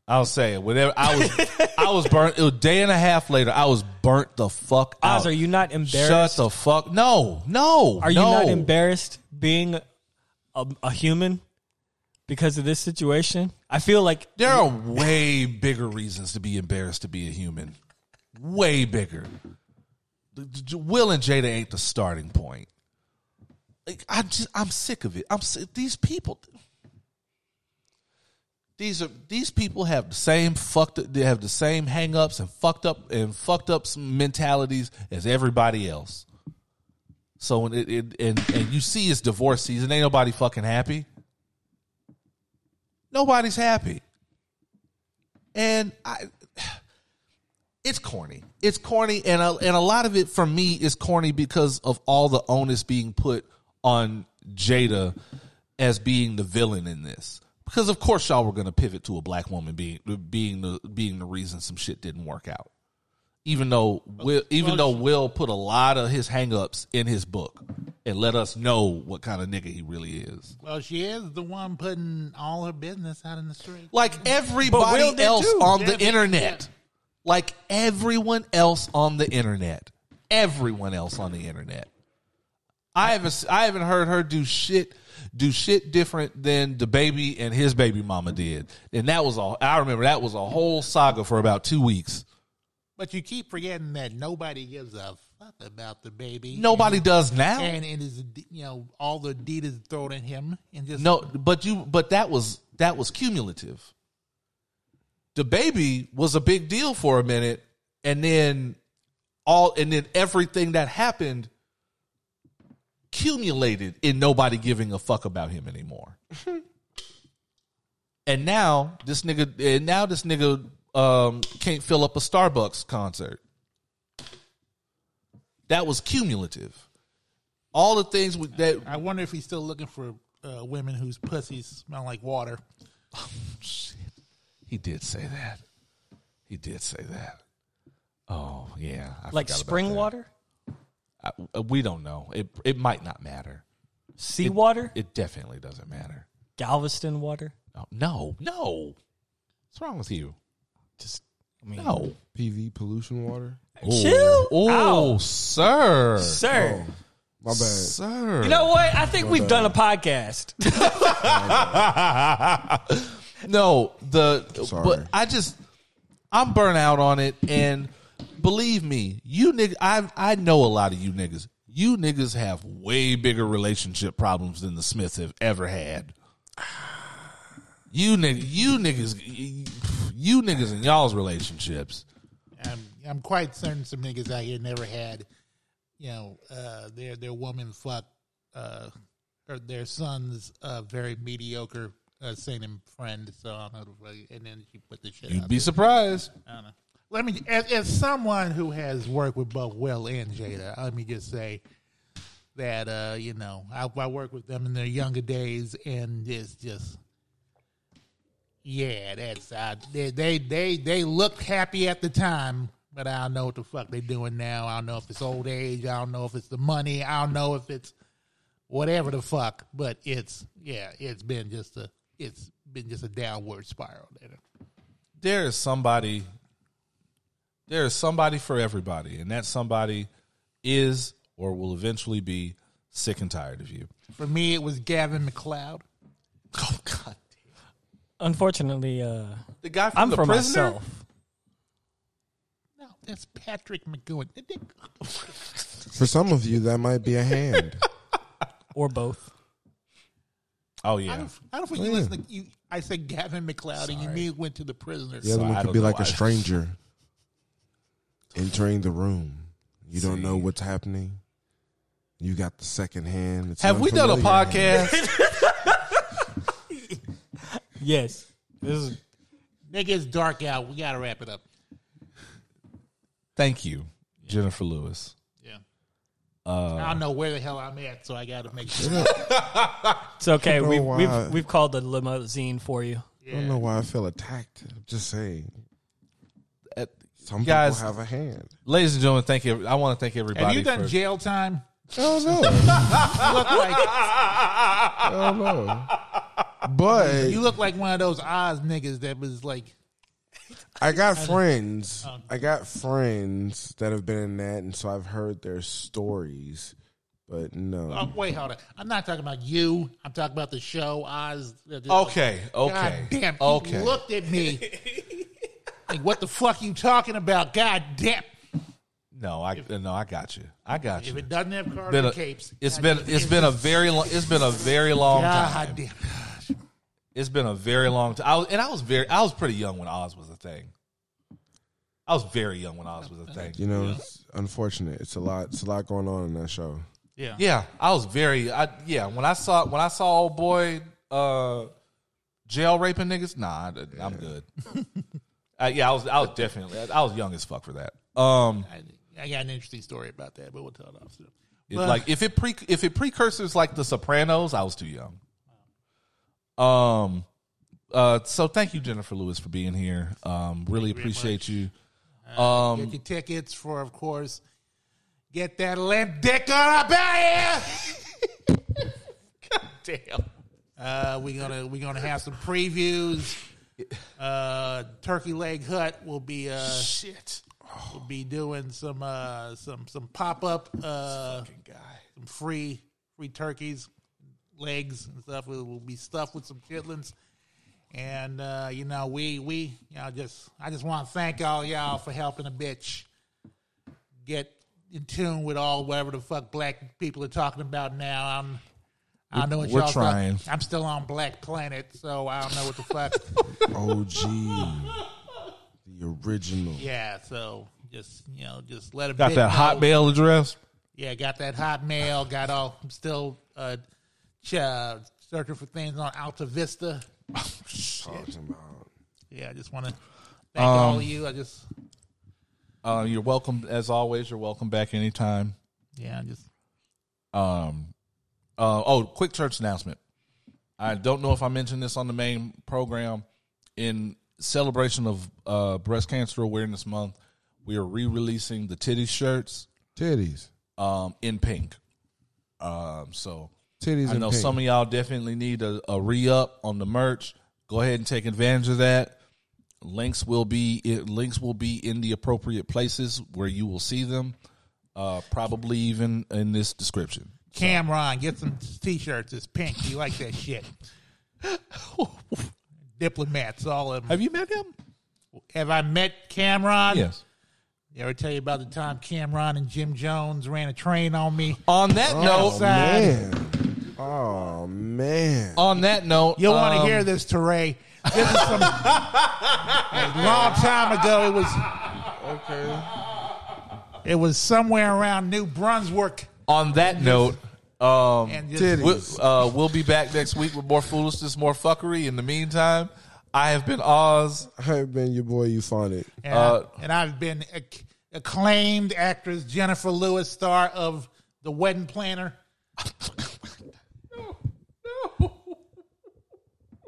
I'll say it. Whatever. I was I was burnt. It was a day and a half later. I was burnt the fuck out. Oz, are you not embarrassed? Shut the fuck. No, no. Are no. you not embarrassed being a, a human because of this situation? I feel like There are way bigger reasons to be embarrassed to be a human. Way bigger. Will and Jada ain't the starting point. Like, I just, I'm sick of it. I'm sick. These people. These are these people have the same fucked. They have the same hangups and fucked up and fucked up mentalities as everybody else. So when it, it and and you see it's divorce season, ain't nobody fucking happy. Nobody's happy. And I it's corny. It's corny and a, and a lot of it for me is corny because of all the onus being put on Jada as being the villain in this. Because of course y'all were going to pivot to a black woman being being the being the reason some shit didn't work out. Even though Will, even though Will put a lot of his hangups in his book and let us know what kind of nigga he really is. well, she is the one putting all her business out in the street. like everybody else too. on Yeah, the but- internet. Like everyone else on the internet. Everyone else on the internet. I haven't I haven't heard her do shit do shit different than the baby and his baby mama did. And that was all I remember that was a whole saga for about 2 weeks. But you keep forgetting that nobody gives a fuck about the baby. Nobody and, does now. and it is you know all the is thrown at him and just No, but you but that was that was cumulative. The baby was a big deal for a minute and then all and then everything that happened accumulated in nobody giving a fuck about him anymore. (laughs) and now this nigga and now this nigga um can't fill up a Starbucks concert. That was cumulative. All the things with that I wonder if he's still looking for uh, women whose pussies smell like water. (laughs) He did say that. He did say that. Oh yeah, I like spring water, I, uh, we don't know. It it might not matter. seawater, It definitely doesn't matter. Galveston water. No, no, no. What's wrong with you? Just I mean, No. PV pollution water. chill, Oh, Ow. sir, sir. My bad. sir. You know what? I think we've done a podcast. (laughs) (laughs) no, the Sorry. but I just I'm burnt out on it, and believe me, you nigga, I I know a lot of you niggas. You niggas have way bigger relationship problems than the Smiths have ever had. You nigga, you niggas, you niggas in y'all's relationships. I'm, I'm quite certain some niggas out here never had, you know, uh, their their woman fuck uh, or their son's uh, very mediocre uh, singing friend. So I don't know, the and then she put the shit. You'd out be there. surprised. I don't know. Let me, as, as someone who has worked with both Will and Jada, let me just say that uh, you know I, I worked with them in their younger days, and it's just, yeah, that's uh, they they they they looked happy at the time, but I don't know what the fuck they're doing now. I don't know if it's old age. I don't know if it's the money. I don't know if it's whatever the fuck. But it's yeah, it's been just a it's been just a downward spiral there. There is somebody. There is somebody for everybody, and that somebody is or will eventually be sick and tired of you. For me, it was Gavin MacLeod. Oh God, Unfortunately, uh, the guy from I'm the for prisoner. myself. No, that's Patrick McGoohan. For some of you, that might be a hand. (laughs) Or both. Oh I yeah, don't, I don't think you oh, listen to you. I said Gavin MacLeod, and you immediately went to the prisoner. The other I one could be know like a stranger (laughs) entering the room. You don't know what's happening. You got the second hand. It's have we done a podcast? (laughs) Yes. This is Nigga, it's dark out. We gotta wrap it up. Thank you, Jennifer Lewis. Yeah. Uh, I don't know where the hell I'm at, so I gotta make sure. (laughs) it's okay. know We, why. we've we've called the limousine for you. I don't know why I feel attacked. I'm just saying. at- Some Guys- people have a hand. ladies and gentlemen, thank you. I want to thank everybody. Have you done for, jail time? Oh no, (laughs) You look like oh no. But you look like one of those Oz niggas that was like, I got friends. Oh. I got friends that have been in that, and so I've heard their stories. But no, oh, wait, hold on. I'm not talking about you. I'm talking about the show Oz. Okay, okay, God damn. He okay. looked at me (laughs) like, what the fuck you talking about? God damn. No, I no, I got you. I got If you. If it doesn't have Carter Been a- capes, it's God been damn, it's been a very long it's been a very long God time. damn. It's been a very long time. I was, and I was very I was pretty young when Oz was a thing. I was very young when Oz was a thing. you know, it's unfortunate. It's a lot. It's a lot going on in that show. Yeah. Yeah, I was very. I yeah. When I saw when I saw old boy uh, jail raping niggas, nah, I, I'm good. (laughs) uh, yeah, I was I was definitely I was young as fuck for that. Um, I, I got an interesting story about that, but we'll tell it off. soon. it- But- like if it pre if it precursors like The Sopranos, I was too young. Um, uh, so thank you Jennifer Lewis for being here. Um, really appreciate you. Um, Get your tickets for, of course, get that limp dick on up out here. God damn. Uh, we're gonna we're gonna have some previews. Uh, Turkey Leg Hut will be uh, shit. We'll be doing some uh, some some pop up uh, some free free turkeys legs and stuff. It will be stuffed with some chitlins. And uh, you know, we we you know just I just want to thank all y'all for helping a bitch get in tune with all whatever the fuck black people are talking about now. I'm I don't know what We're y'all trying. I'm still on Black Planet, so I don't know what the fuck. (laughs) OG, the original. yeah, so just you know, just let a got that hotmail address. Yeah, got that hot mail. Got all. I'm still uh, ch- uh, searching for things on AltaVista. Talking about. Yeah, I just want to thank all of you. I just Uh, you're welcome as always. You're welcome back anytime. yeah, I just Um, uh, oh, quick church announcement. I don't know if I mentioned this on the main program. In celebration of uh, Breast Cancer Awareness Month, we are re-releasing the titty shirts Titties. um, in pink. Um, so Titties I know pink. some of y'all definitely need a, a re-up on the merch. Go ahead and take advantage of that. Links will be it, links will be in the appropriate places where you will see them. Uh, probably even in this description. Cam'ron get some t-shirts. It's pink. You like that shit? (laughs) Diplomats, all of them. Have you met him? Have I met Cam'ron? Yes. You ever tell you about the time Cam'ron and Jim Jones ran a train on me? On that Oh note, man. Oh man. on that note, You'll want to um, hear this, Teray. This is from a (laughs) long time ago. It was Okay. It was somewhere around New Brunswick. On that note, um, And just- we'll, uh, we'll be back next week with more foolishness, more fuckery. In the meantime, I have been Oz. I've been your boy Euphonic. And, Uh, and I've been acc- acclaimed actress Jennifer Lewis, star of The Wedding Planner. (laughs)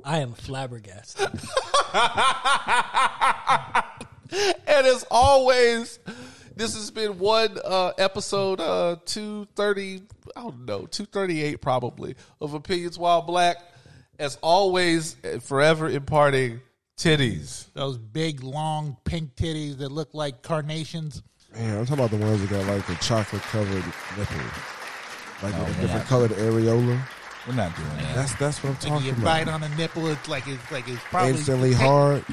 I am flabbergasted. (laughs) And as always, this has been one uh, episode uh, 230, I don't know, 238 probably, of Opinions While Black. As always, and forever imparting titties. Those big, long, pink titties that look like carnations. Man, I'm talking about the ones that got like the chocolate covered nipple, like Oh, with a different colored areola. We're not doing that. That's that's what I'm Like talking you about. bite on a nipple, it's like it's like it's probably Instantly hard.